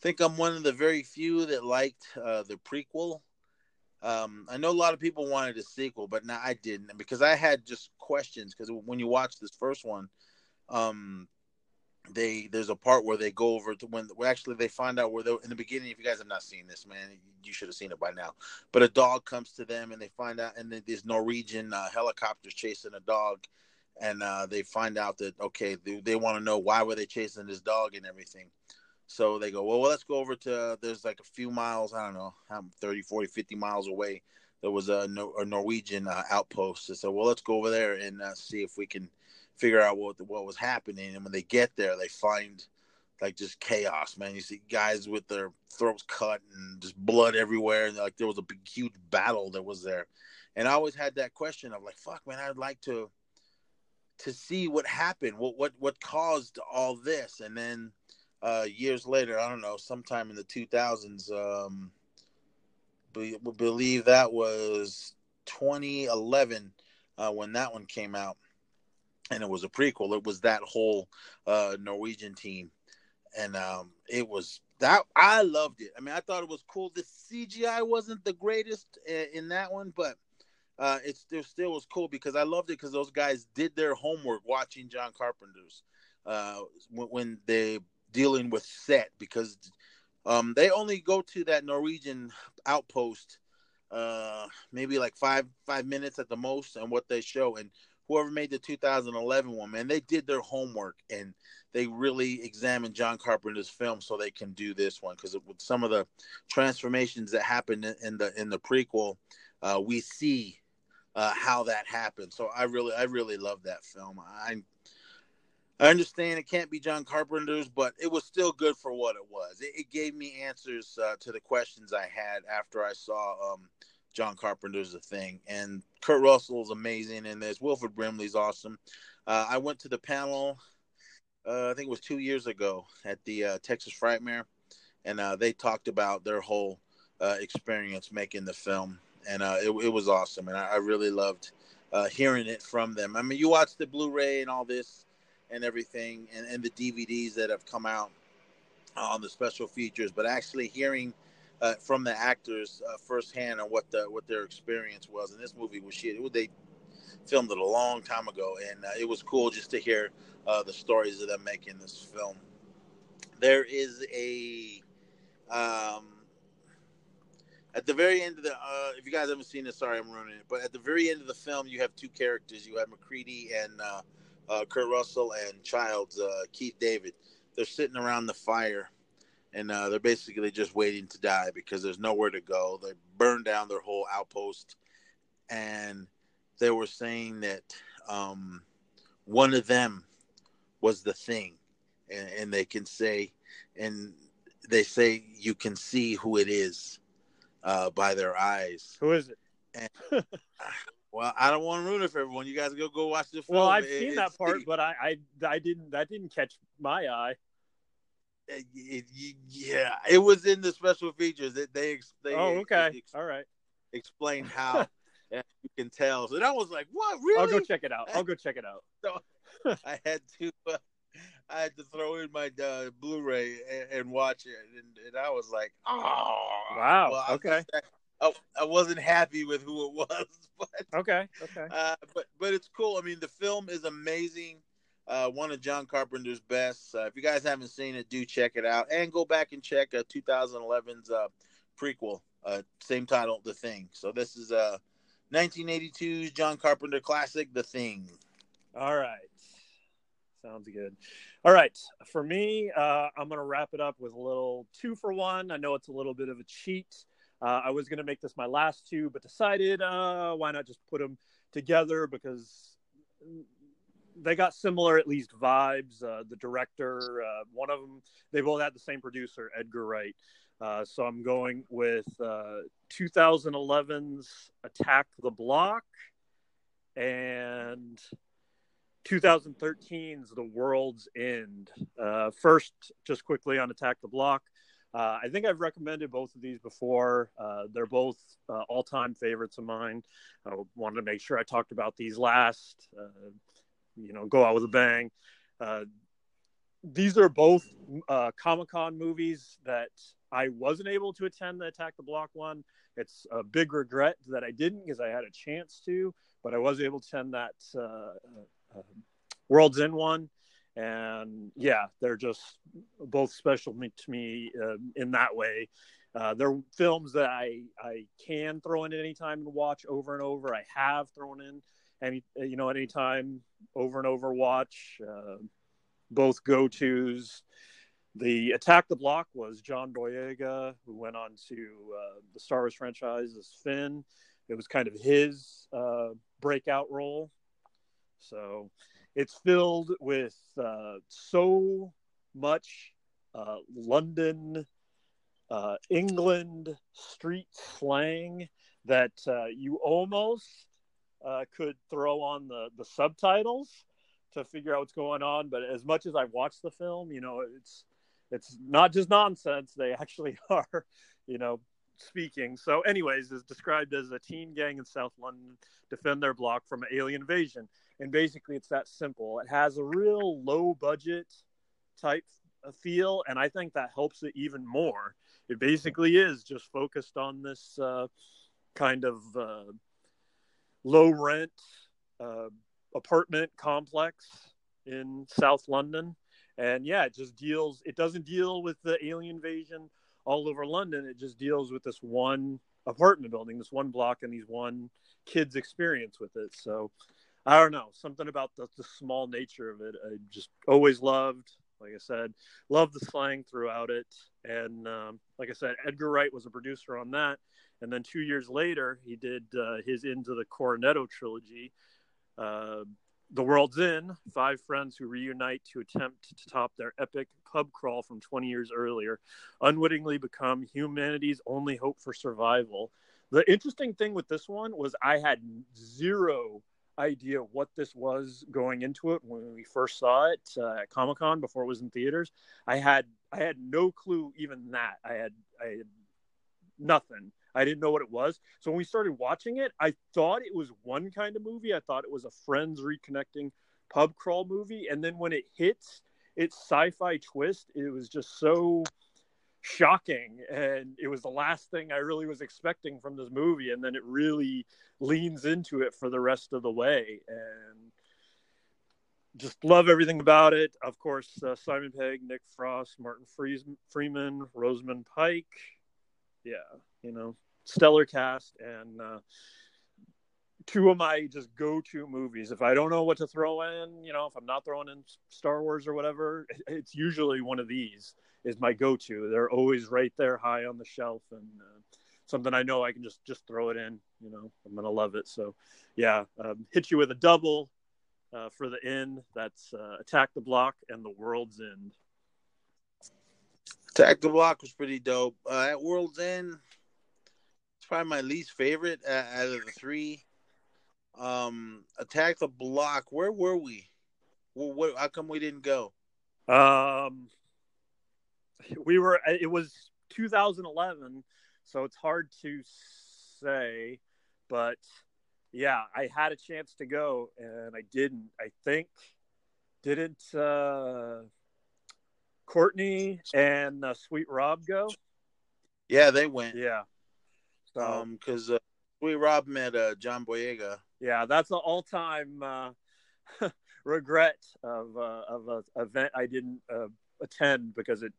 think I'm one of the very few that liked uh, the prequel. Um, I know a lot of people wanted a sequel, but now I didn't because I had just questions. Because when you watch this first one, um, they there's a part where they go over to when well, actually they find out where they in the beginning. If you guys have not seen this, man, you should have seen it by now. But a dog comes to them, and they find out, and this Norwegian uh, helicopters chasing a dog and uh, they find out that okay, they, they want to know why were they chasing this dog and everything. So they go, well, well let's go over to there's like a few miles, I don't know, 30, 40, 50 miles away. There was a, a Norwegian uh, outpost. So well, let's go over there and uh, see if we can figure out what what was happening. And when they get there, they find like just chaos, man. You see guys with their throats cut and just blood everywhere, and like there was a big, huge battle that was there. And I always had that question of like, fuck, man, I'd like to to see what happened, what what what caused all this, and then uh, years later, I don't know, sometime in the 2000s, um, be, believe that was 2011 uh, when that one came out, and it was a prequel. It was that whole uh, Norwegian team, and um, it was that I loved it. I mean, I thought it was cool. The CGI wasn't the greatest uh, in that one, but uh, it still still was cool because I loved it because those guys did their homework watching John Carpenter's uh, when, when they dealing with set because um, they only go to that Norwegian outpost uh, maybe like five five minutes at the most and what they show and whoever made the 2011 one man they did their homework and they really examined John Carpenter's film so they can do this one because with some of the transformations that happened in the in the prequel uh, we see uh, how that happened. So I really, I really love that film. I, I understand it can't be John Carpenter's, but it was still good for what it was. It, it gave me answers uh, to the questions I had after I saw um, John Carpenter's The Thing. And Kurt Russell is amazing in this. Wilford Brimley's awesome. Uh, I went to the panel, uh, I think it was two years ago at the uh, Texas Frightmare, and uh, they talked about their whole experience making the film and uh, it, it, was awesome, and I, I really loved uh, hearing it from them. I mean, you watch the Blu-ray and all this and everything, and, and the DVDs that have come out on the special features, but actually hearing uh, from the actors uh, firsthand on what the what their experience was, and this movie was shit. It, they filmed it a long time ago, and uh, it was cool just to hear uh, the stories of them making this film. There is a um, at the very end of the uh, if you guys haven't seen it sorry i'm ruining it but at the very end of the film you have two characters you have macready and uh, kurt russell and childs uh, keith david they're sitting around the fire and uh, they're basically just waiting to die because there's nowhere to go they burned down their whole outpost and they were saying that um, one of them was the thing and, and they can say and they say you can see who it is uh, by their eyes. Who is it? And, well, I don't want to ruin it for everyone. You guys go go watch the film. Well, I've it, seen that part, but I, I I didn't that didn't catch my eye. it, yeah, it was in the special features. That they, they, oh, okay, ex- all right, explain how you can tell. So I was like, "What? Really?" I'll go check it out. I'll go check it out. So I had to, uh, I had to throw in my uh, Blu-ray and, and, watch it, and, and, I was like, "Oh, wow, well, okay." I, I, wasn't happy with who it was, but okay, okay. Uh, but but it's cool. I mean, the film is amazing uh, one of John Carpenter's best. Uh, if you guys haven't seen it, do check it out and go back and check uh, 2011's uh, prequel, uh, same title, The Thing. So this is uh, 1982's John Carpenter classic, The Thing. All right. Sounds good. All right. For me, uh, I'm going to wrap it up with a little two for one. I know it's a little bit of a cheat. Uh, I was going to make this my last two, but decided uh, why not just put them together because they got similar at least vibes. Uh, the director, uh, one of them, they both had the same producer, Edgar Wright. Uh, so I'm going with 2011's uh, Attack the Block and 2013's The World's End. First, just quickly on Attack the Block. Uh, I think I've recommended both of these before. they're both all-time favorites of mine. I wanted to make sure I talked about these last you know, go out with a bang. Uh, these are both uh, Comic Con movies that I wasn't able to attend the Attack the Block one. It's a big regret that I didn't because I had a chance to, but I was able to attend that uh, uh, World's End one. And yeah, they're just both special to me uh, in that way. Uh, they're films that I, I can throw in at any time and watch over and over. I have thrown in any you know anytime over and over watch uh, both go tos the attack the block was john boyega who went on to uh, the star wars franchise as finn it was kind of his uh, breakout role so it's filled with uh, so much uh, london uh, england street slang that you almost uh, could throw on the the subtitles to figure out what's going on. But as much as I've watched the film, you know, it's it's not just nonsense. They actually are, you know, speaking. So, anyways, is described as a teen gang in South London defend their block from alien invasion. And basically, it's that simple. It has a real low budget type feel, and I think that helps it even more. It basically is just focused on this uh, kind of uh, low rent uh, apartment complex in South London. And yeah, it just deals, it doesn't deal with the alien invasion all over London. It just deals with this one apartment building, this one block, and these one kid's experience with it. So I don't know, something about the, the small nature of it. I just always loved. Like I said, loved the slang throughout it. And um, like I said, Edgar Wright was a producer on that. And then two years later, he did uh, his Into the Cornetto trilogy. Uh, the World's End, five friends who reunite to attempt to top their epic pub crawl from 20 years earlier, unwittingly become humanity's only hope for survival. The interesting thing with this one was I had zero idea what this was going into it when we first saw it uh, at Comic Con before it was in theaters. I had I had no clue even that I had I had nothing. I didn't know what it was. So when we started watching it, I thought it was one kind of movie. I thought it was a friends reconnecting pub crawl movie. And then when it hits its sci-fi twist, it was just so shocking and it was the last thing i really was expecting from this movie and then it really leans into it for the rest of the way and just love everything about it. Of course uh, simon pegg nick frost martin freeman rosamund pike. Yeah you know stellar cast and uh, two of my just go-to movies. If I don't know what to throw in, you know, if I'm not throwing in Star Wars or whatever, it's usually one of these is my go-to. They're always right there, high on the shelf, and uh, something I know I can just just throw it in. You know, I'm gonna love it. So, yeah, um, hit you with a double uh, for the end. That's uh, Attack the Block and The World's End. Attack the Block was pretty dope. Uh, at World's End, it's probably my least favorite uh, out of the three. Um, Attack the Block. Where were we? Well, what, how come we didn't go? Um, we were. It was 2011, so it's hard to say, but yeah, I had a chance to go and I didn't. I think didn't uh, Courtney and uh, Sweet Rob go? Yeah, they went. Yeah. So, um, because uh, Sweet Rob met uh, John Boyega. Yeah, that's an all-time uh, regret of uh, of an event I didn't uh, attend because it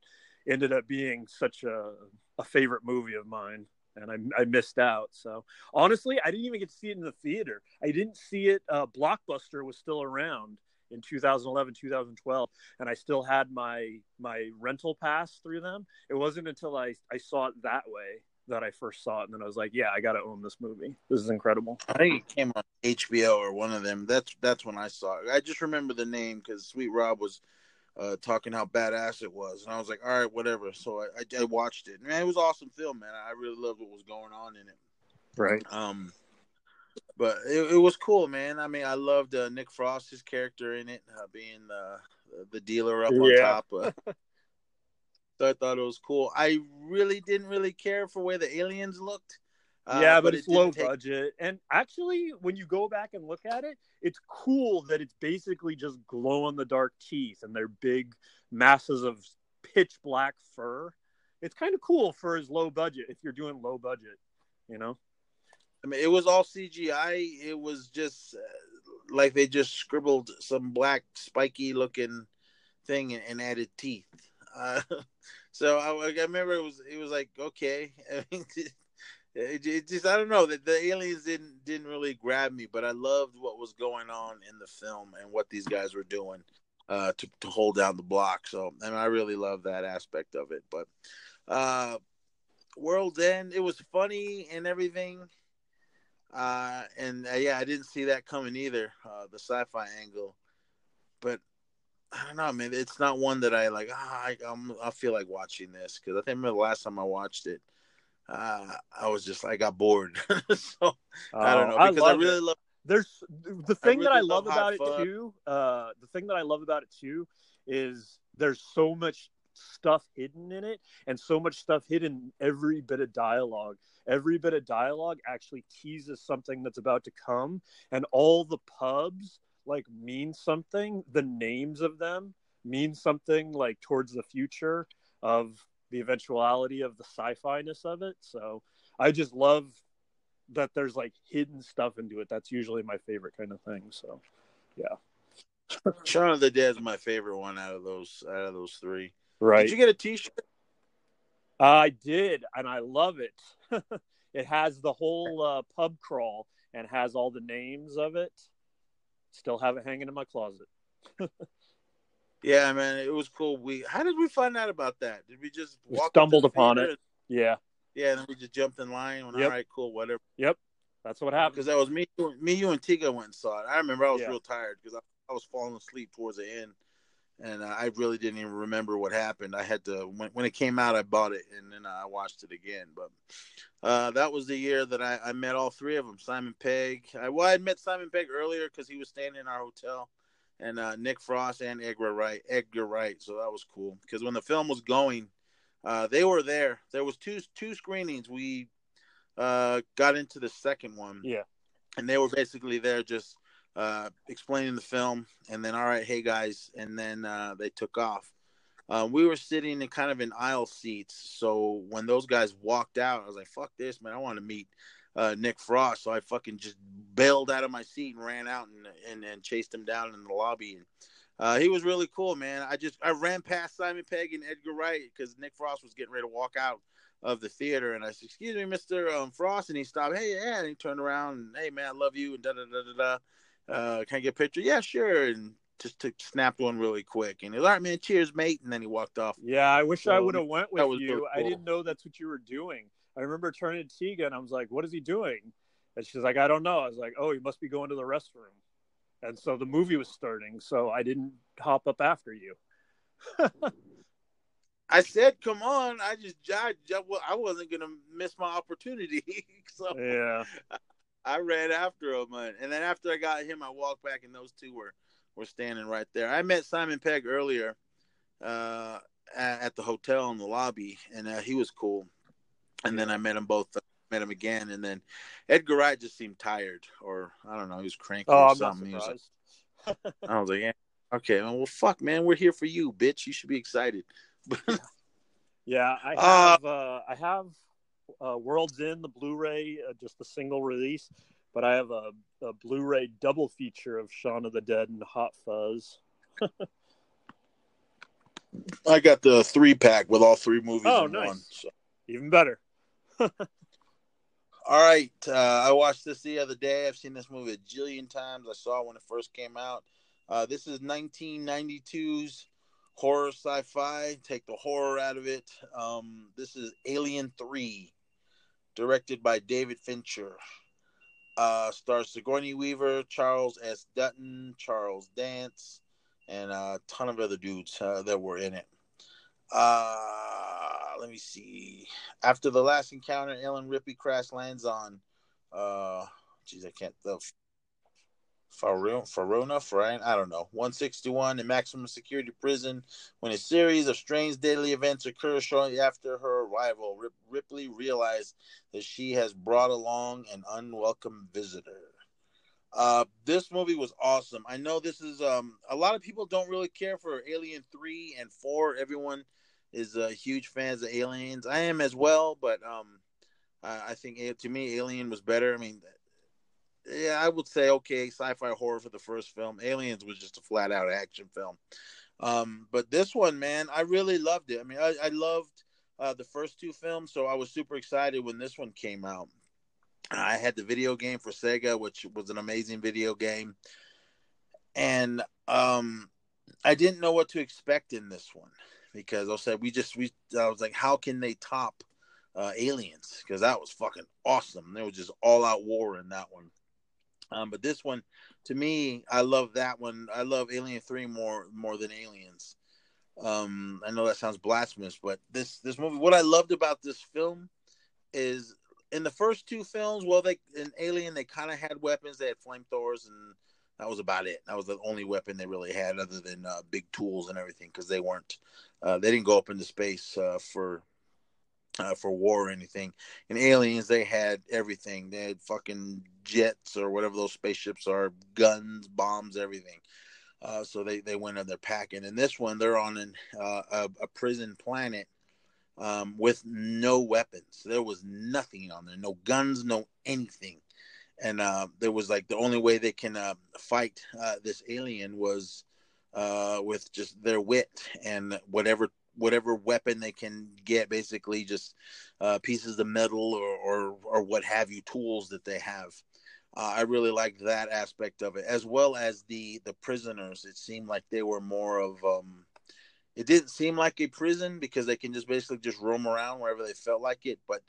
ended up being such a, a favorite movie of mine and I, I missed out. So honestly, I didn't even get to see it in the theater. I didn't see it. Uh, Blockbuster was still around in 2011, 2012, and I still had my my rental pass through them. It wasn't until I I saw it that way that I first saw it, and then I was like, yeah, I got to own this movie. This is incredible. I think it came on HBO or one of them. That's that's when I saw it. I just remember the name because Sweet Rob was uh, talking how badass it was, and I was like, all right, whatever. So I, I, I watched it. Man, it was awesome film, man. I really loved what was going on in it. Right. Um, but it, it was cool, man. I mean, I loved uh, Nick Frost's character in it, uh, being the the dealer up on top. I thought it was cool. I really didn't really care for where the aliens looked. Uh, yeah, but, but it's it low take... budget. And actually, when you go back and look at it, it's cool that it's basically just glow in the dark teeth and they're big masses of pitch black fur. It's kind of cool for his low budget if you're doing low budget, you know? I mean, it was all CGI. It was just uh, like they just scribbled some black, spiky looking thing and, and added teeth. Uh, so I, I, remember it was it was like okay. I it, it just I don't know that the aliens didn't didn't really grab me, but I loved what was going on in the film and what these guys were doing uh, to to hold down the block. So and I really love that aspect of it. But uh, World's End, it was funny and everything. Uh, and uh, yeah, I didn't see that coming either. Uh, the sci-fi angle, but I don't know, man. It's not one that I like. Ah, I, I'm, I feel like watching this because I think remember the last time I watched it uh, I was just I got bored. so I don't know oh, because I, I really it. love. There's the thing I really that I love, love about it fun. too. Uh, the thing that I love about it too is there's so much stuff hidden in it, and so much stuff hidden every bit of dialogue. Every bit of dialogue actually teases something that's about to come, and all the pubs like mean something. The names of them mean something like towards the future of the eventuality of the sci-fi ness of it. So I just love that there's like hidden stuff into it. That's usually my favorite kind of thing. So yeah. Shaun of the Dead is my favorite one out of those out of those three. Right. Did you get a T-shirt? I did, and I love it. it has the whole uh, pub crawl and has all the names of it. Still have it hanging in my closet. Yeah, man, it was cool. We how did we find out about that? Did we just we stumbled upon it? Yeah, yeah, and we just jumped in line. Went, yep. All right, cool, whatever. Yep, that's what happened. Because that was me, me, you, and Tiga went and saw it. I remember I was yeah. real tired because I, I, was falling asleep towards the end, and I really didn't even remember what happened. I had to when when it came out, I bought it and then I watched it again. But uh, that was the year that I, I, met all three of them. Simon Pegg. I well, I met Simon Pegg earlier because he was staying in our hotel and uh, Nick Frost and Edgar Wright. Edgar Wright. So that was cool because when the film was going, uh, they were there. There was two two screenings. We uh, got into the second one. Yeah, and they were basically there just uh, explaining the film, and then all right, hey guys, and then uh, they took off. Uh, we were sitting in kind of in aisle seats, so when those guys walked out, I was like, "Fuck this, man! I want to meet uh, Nick Frost. So I fucking just bailed out of my seat and ran out and and, and chased him down in the lobby. And uh, he was really cool, man. I just I ran past Simon Pegg and Edgar Wright because Nick Frost was getting ready to walk out of the theater, and I said, "Excuse me, Mister um, Frost," and he stopped. Hey, yeah, and he turned around and hey, man, I love you, and da da da da da. Uh, can I get a picture? Yeah, sure. And just to snapped one really quick, and he was all right, man. Cheers, mate, and then he walked off. Yeah, I wish so, I would have went with you. Cool. I didn't know that's what you were doing. I remember turning to Tegan and I was like, "What is he doing?" And she's like, "I don't know." I was like, "Oh, he must be going to the restroom." And so the movie was starting, so I didn't hop up after you. I said, "Come on!" I just I, I wasn't gonna miss my opportunity, so yeah, I ran after him, and then after I got him, I walked back, and those two were were standing right there. I met Simon Pegg earlier, uh, at, at the hotel in the lobby, and uh, he was cool. And then I met them both. Uh, met him again, and then Edgar Wright just seemed tired, or I don't know, he was cranky Oh, or I'm not something. Was like. I was like, yeah, okay, well, fuck, man, we're here for you, bitch. You should be excited. Yeah, I Uh, have uh, I have uh, World's End, the Blu-ray, uh, just a single release, but I have a, a Blu-ray double feature of Shaun of the Dead and Hot Fuzz. I got the three pack with all three movies Oh, in nice. one. So. Even better. All right, uh, I watched this the other day. I've seen this movie a jillion times. I saw it when it first came out. Uh, this is 1992's horror sci-fi. Take the horror out of it. Um, this is Alien Three, directed by David Fincher. Uh, stars Sigourney Weaver, Charles S. Dutton, Charles Dance, and a ton of other dudes uh, that were in it. Uh, let me see. After the last encounter, Ellen Ripley crash lands on, uh, geez, I can't the Farona, Farine, I don't know, 161 in maximum security prison. When a series of strange deadly events occur shortly after her arrival, Rip, Ripley realized that she has brought along an unwelcome visitor. Uh, this movie was awesome. I know this is um a lot of people don't really care for Alien three and four. Everyone is uh, huge fans of Aliens. I am as well, but um, I, I think eh, to me Alien was better. I mean, yeah, I would say okay, sci-fi horror for the first film. Aliens was just a flat out action film. Um, but this one, man, I really loved it. I mean, I, I loved uh, the first two films, so I was super excited when this one came out. I had the video game for Sega, which was an amazing video game, and um, I didn't know what to expect in this one because I said we just we I was like, how can they top uh, Aliens? Because that was fucking awesome. There was just all out war in that one. Um, but this one, to me, I love that one. I love Alien Three more more than Aliens. Um, I know that sounds blasphemous, but this this movie, what I loved about this film is in the first two films, well, they in Alien they kind of had weapons. They had flamethrowers, and that was about it. That was the only weapon they really had, other than uh, big tools and everything, because they weren't uh, they didn't go up into space uh, for uh, for war or anything. In Aliens, they had everything. They had fucking jets or whatever those spaceships are, guns, bombs, everything. Uh, so they, they went in their packing. And this one, they're on an, uh, a, a prison planet um, with no weapons. There was nothing on there, no guns, no anything. And uh, there was like the only way they can uh, fight uh, this alien was with just their wit and whatever whatever weapon they can get, basically just uh, pieces of metal or, or or what have you, tools that they have. Uh, I really liked that aspect of it, as well as the the prisoners. It seemed like they were more of um, it didn't seem like a prison because they can just basically just roam around wherever they felt like it, but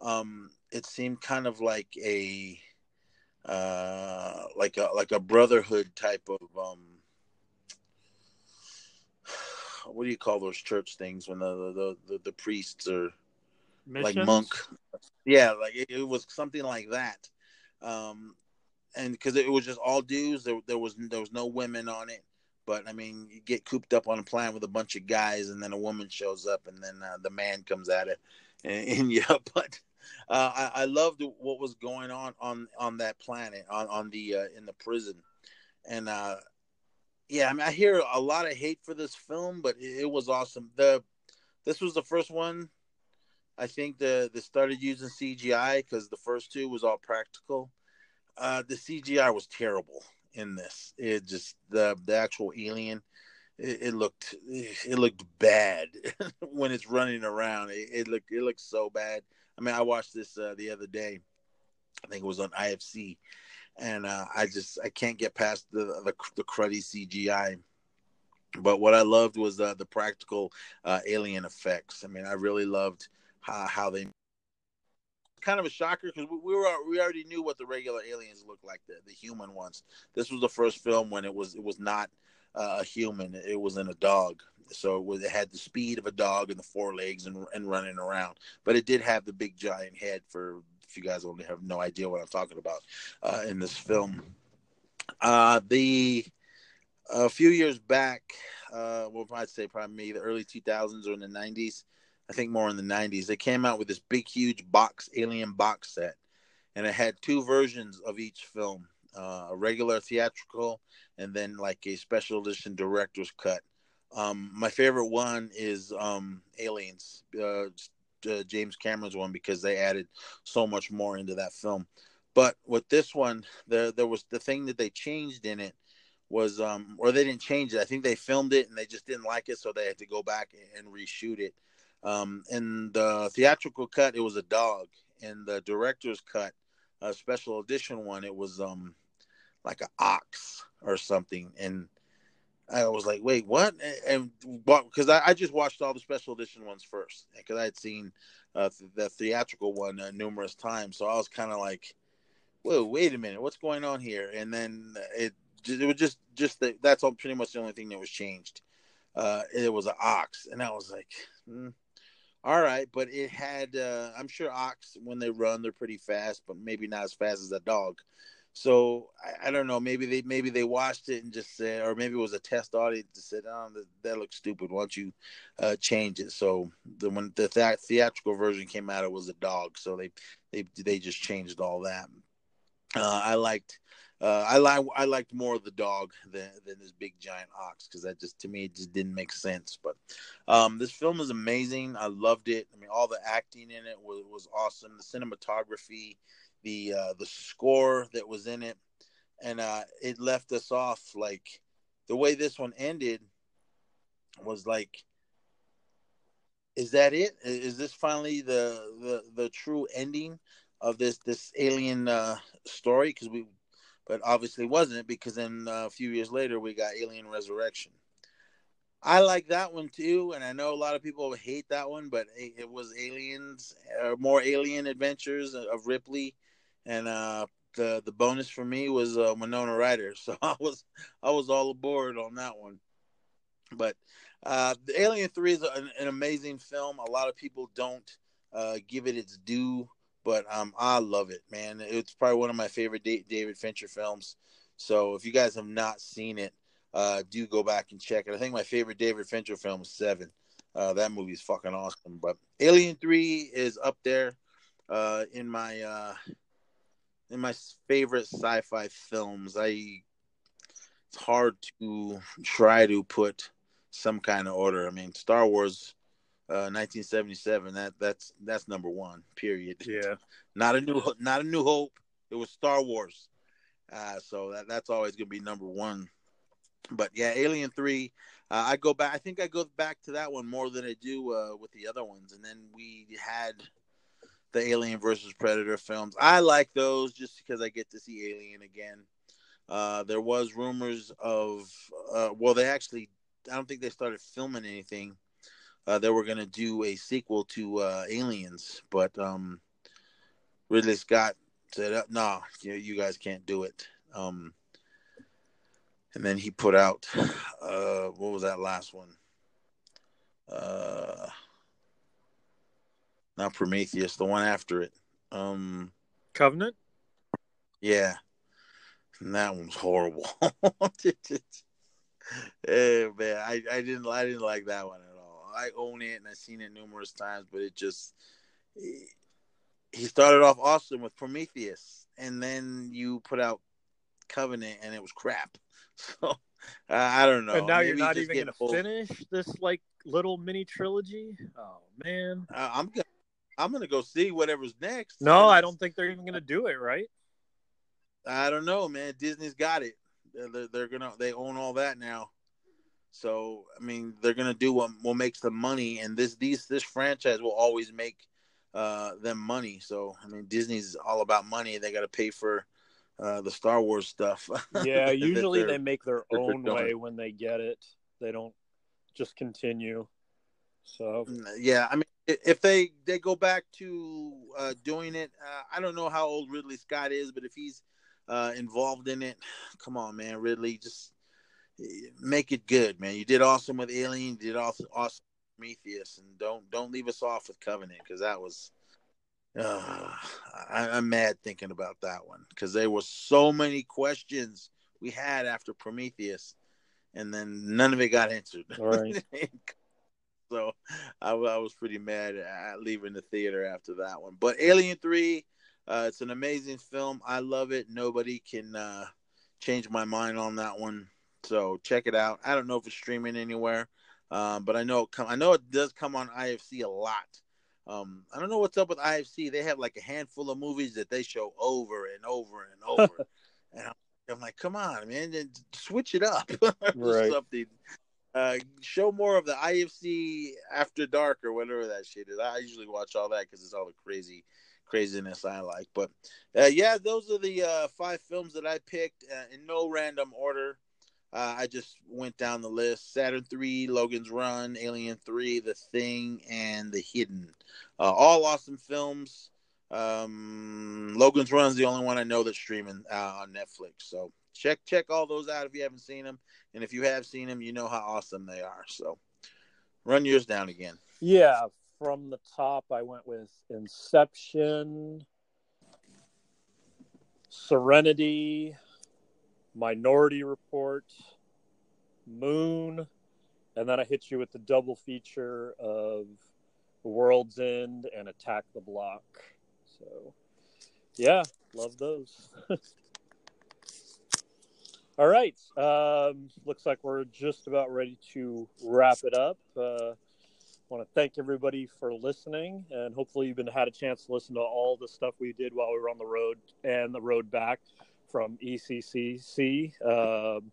um, it seemed kind of like a uh, like a like a brotherhood type of um, what do you call those church things when the the the, the priests are like monk? Yeah like it, it was something like that. Um and because it was just all dudes there, there was there was no women on it. But i mean you get cooped up on a planet with a bunch of guys and then a woman shows up and then uh, the man comes at it and, and yeah but uh, I, I loved what was going on on on that planet on on the uh, in the prison. And uh yeah i mean i hear a lot of hate for this film but it, it was awesome the this was the first one I think the they started using CGI because the first two was all practical. Uh, the CGI was terrible in this. It just the the actual alien. It, it looked it looked bad when it's running around. It, it looked it looked so bad. I mean, I watched this uh, the other day. I think it was on IFC, and uh, I just I can't get past the the, the cruddy CGI. But what I loved was uh, the practical uh, alien effects. I mean, I really loved how, how they kind of a shocker because we, we were we already knew what the regular aliens looked like the, the human ones this was the first film when it was it was not uh, a human it was in a dog so it, was, it had the speed of a dog and the four legs and, and running around but it did have the big giant head for if you guys only have no idea what i'm talking about uh, in this film uh, the a few years back, uh, well, I'd say probably maybe the early 2000s or in the 90s. I think more in the 90s. They came out with this big, huge box, Alien box set, and it had two versions of each film uh, a regular theatrical and then like a special edition director's cut. Um, my favorite one is um, Aliens, uh, uh, James Cameron's one, because they added so much more into that film. But with this one, there there was the thing that they changed in it was um or they didn't change it. I think they filmed it and they just didn't like it, so they had to go back and reshoot it. Um, in the theatrical cut, it was a dog. In the director's cut, a special edition one, it was um like an ox or something. And I was like, wait, what? And because I, I, just watched all the special edition ones first because I had seen uh, the theatrical one uh, numerous times, so I was kind of like, whoa, wait a minute, what's going on here? And then it it was just just the, that's all pretty much the only thing that was changed. Uh, it was an ox, and I was like, mm, all right, but it had. Uh, I'm sure ox when they run, they're pretty fast, but maybe not as fast as a dog. So I, I, don't know. Maybe they maybe they watched it and just said, or maybe it was a test audience that said, "Oh, that, that looks stupid. Why don't you uh, change it?" So the when the th- theatrical version came out, it was a dog. So they they they just changed all that. Uh, I liked uh, I like I liked more of the dog than than this big giant ox because that just to me it just didn't make sense. But um, this film is amazing. I loved it. I mean, all the acting in it was was awesome. The cinematography, the uh, the score that was in it, and uh, it left us off like the way this one ended was like is that it? Is this finally the the the true ending of this this alien uh story? Because we but obviously wasn't because then uh, a few years later we got Alien Resurrection. I like that one too, and I know a lot of people hate that one, but it, was aliens, uh, more alien adventures of Ripley, and uh, the the bonus for me was uh, Winona Ryder, so I was I was all aboard on that one. But uh, the Alien Three is an, an, amazing film. A lot of people don't uh, give it its due but um, I love it, man. It's probably one of my favorite David Fincher films. So if you guys have not seen it, uh, do go back and check it. I think my favorite David Fincher film is Seven. Uh, that movie is fucking awesome. But Alien Three is up there uh, in my uh, in my favorite sci-fi films. I it's hard to try to put some kind of order. I mean, Star Wars uh, 1977. Uh, that that's that's number one. Period. Yeah. Not a new not a New Hope. It was Star Wars. Uh, so that that's always gonna be number one. But yeah, Alien Three. Uh, I go back. I think I go back to that one more than I do uh, with the other ones. And then we had the Alien versus Predator films. I like those just because I get to see Alien again. Uh, there was rumors of, uh, well, they actually, I don't think they started filming anything uh, they were going to do a sequel to uh, Aliens, but um, Ridley Scott said, uh, "No, you, you guys can't do it." Um, and then he put out uh, what was that last one? Not Prometheus, the one after it. Um, Covenant. Yeah, and that one's horrible. hey, man, I, I didn't I didn't like that one at all. I own it and I've seen it numerous times, but it just he started off awesome with Prometheus, and then you put out Covenant, and it was crap. So uh, I don't know. And now Maybe you're not even gonna old. finish this like little mini trilogy. Oh man, uh, I'm I'm gonna go see whatever's next. No, I don't think they're even gonna do it. Right? I don't know, man. Disney's got it. They're, they're gonna they own all that now. So I mean, they're gonna do what what makes them money, and this these this franchise will always make uh, them money. So I mean, Disney's all about money. They got to pay for uh, the Star Wars stuff. Yeah, usually they make their own way when they get it. They don't just continue. So mm, yeah, I mean, if they they go back to uh, doing it, uh, I don't know how old Ridley Scott is, but if he's uh, involved in it, come on, man, Ridley, just make it good, man. You did awesome with Alien. You did awesome, awesome Prometheus, and don't don't leave us off with Covenant because that was. Uh, I, am mad thinking about that one because there were so many questions we had after Prometheus, and then none of it got answered. Right. so I, I, was pretty mad at leaving the theater after that one. But Alien Three, uh, it's an amazing film. I love it. Nobody can uh, change my mind on that one. So check it out. I don't know if it's streaming anywhere, um, but I know it come. I know it does come on IFC a lot. Um, I don't know what's up with IFC. They have like a handful of movies that they show over and over and over, and I'm, I'm, like, come on, man, switch it up, right. something. Uh, show more of the IFC After Dark or whatever that shit is. I usually watch all that because it's all the crazy craziness I like. But uh, yeah, those are the uh, five films that I picked uh, in no random order. Uh, I just went down the list: Saturn Three, Logan's Run, Alien Three, The Thing, and The Hidden. Uh, all awesome films. Um, Logan's Run is the only one I know that's streaming on Netflix. So check check all those out if you haven't seen them, and if you have seen them, you know how awesome they are. So run yours down again. Yeah, from the top, I went with Inception, Serenity, Minority Report, Moon, and then I hit you with the double feature of World's End and Attack the Block. So, yeah, love those. All right. Um, looks like we're just about ready to wrap it up. Uh, want to thank everybody for listening, and hopefully you've been had a chance to listen to all the stuff we did while we were on the road and the road back from ECCC. Um,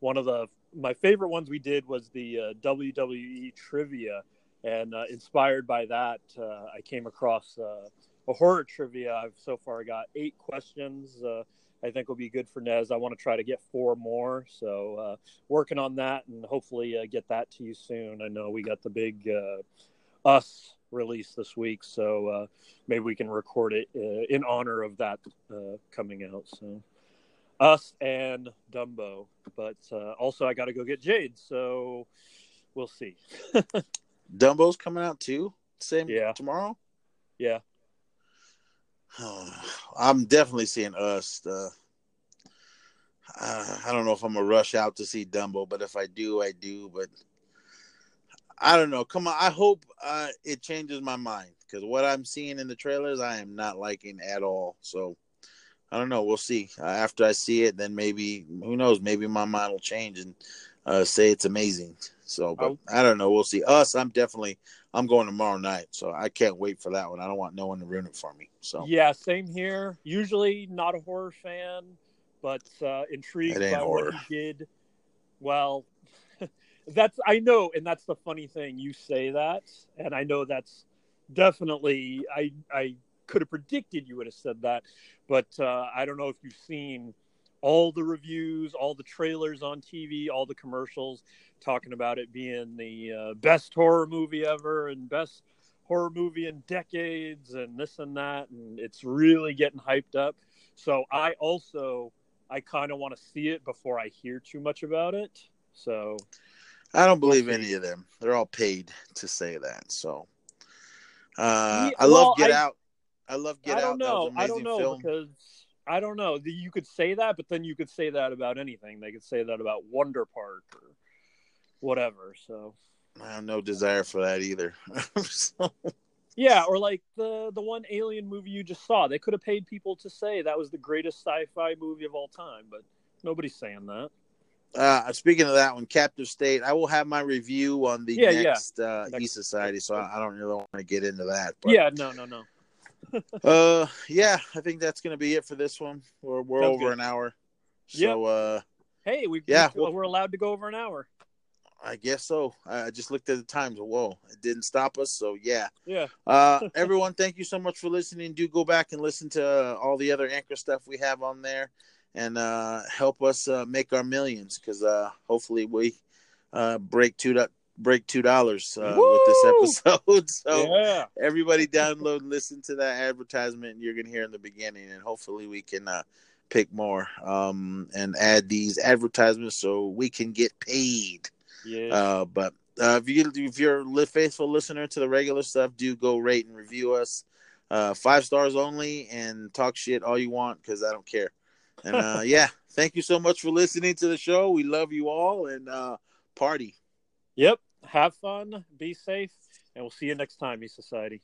one of the my favorite ones we did was the uh, WWE trivia, and uh, inspired by that, uh, I came across uh, a horror trivia. I've so far got eight questions. I think will be good for Nez. I want to try to get four more, so uh, working on that and hopefully uh, get that to you soon. I know we got the big uh, us release this week, so uh, maybe we can record it uh, in honor of that uh, coming out. So us and Dumbo, but also I got to go get Jade, so we'll see. Dumbo's coming out too. Same yeah tomorrow. Yeah. I'm definitely seeing us. Uh, I don't know if I'm gonna rush out to see Dumbo, but if I do, I do. But I don't know. Come on, I hope uh, it changes my mind because what I'm seeing in the trailers, I am not liking at all. So I don't know. We'll see. Uh, after I see it, then maybe who knows? Maybe my mind will change and uh, say it's amazing. So, but oh. I don't know. We'll see. Us, I'm definitely I'm going tomorrow night, so I can't wait for that one. I don't want no one to ruin it for me. So yeah, same here. Usually not a horror fan, but uh, intrigued by horror. what he did. Well, that's I know, and that's the funny thing. You say that, and I know that's definitely I I could have predicted you would have said that, but uh, I don't know if you've seen all the reviews, all the trailers on TV, all the commercials talking about it being the uh, best horror movie ever and best horror movie in decades and this and that and it's really getting hyped up. So I also I kind of want to see it before I hear too much about it. So I don't believe any of them. They're all paid to say that. So uh, yeah, I well, love Get I, Out. I love Get I don't Out. Know. I don't know film. because I don't know. You could say that, but then you could say that about anything. They could say that about Wonder Park or whatever. So I have no desire for that either. so... Yeah, or like the the one Alien movie you just saw. They could have paid people to say that was the greatest sci-fi movie of all time, but nobody's saying that. Uh, speaking of that one, Captive State, I will have my review on the yeah, next, yeah. Uh, next Society, so I, I, don't really want to get into that. But... Yeah, no, no, no. Uh, yeah, I think that's going to be it for this one. We're we're Sounds over good. an hour. So, yep. uh, hey, we yeah, we, we're allowed to go over an hour. I guess so. I just looked at the times. Whoa, it didn't stop us. So yeah, yeah. uh, everyone, thank you so much for listening. Do go back and listen to uh, all the other anchor stuff we have on there, and uh, help us uh, make our millions. Because uh, hopefully we uh, break two break two dollars uh, with this episode. so yeah. everybody download and listen to that advertisement you're gonna hear in the beginning, and hopefully we can uh, pick more um, and add these advertisements so we can get paid. Yeah. Uh, but uh, if you if you're a faithful listener to the regular stuff, do go rate and review us. Uh, five stars only, and talk shit all you want because I don't care. And uh, yeah, Thank you so much for listening to the show. We love you all and uh, party. Yep. Have fun. Be safe. And we'll see you next time, E Society.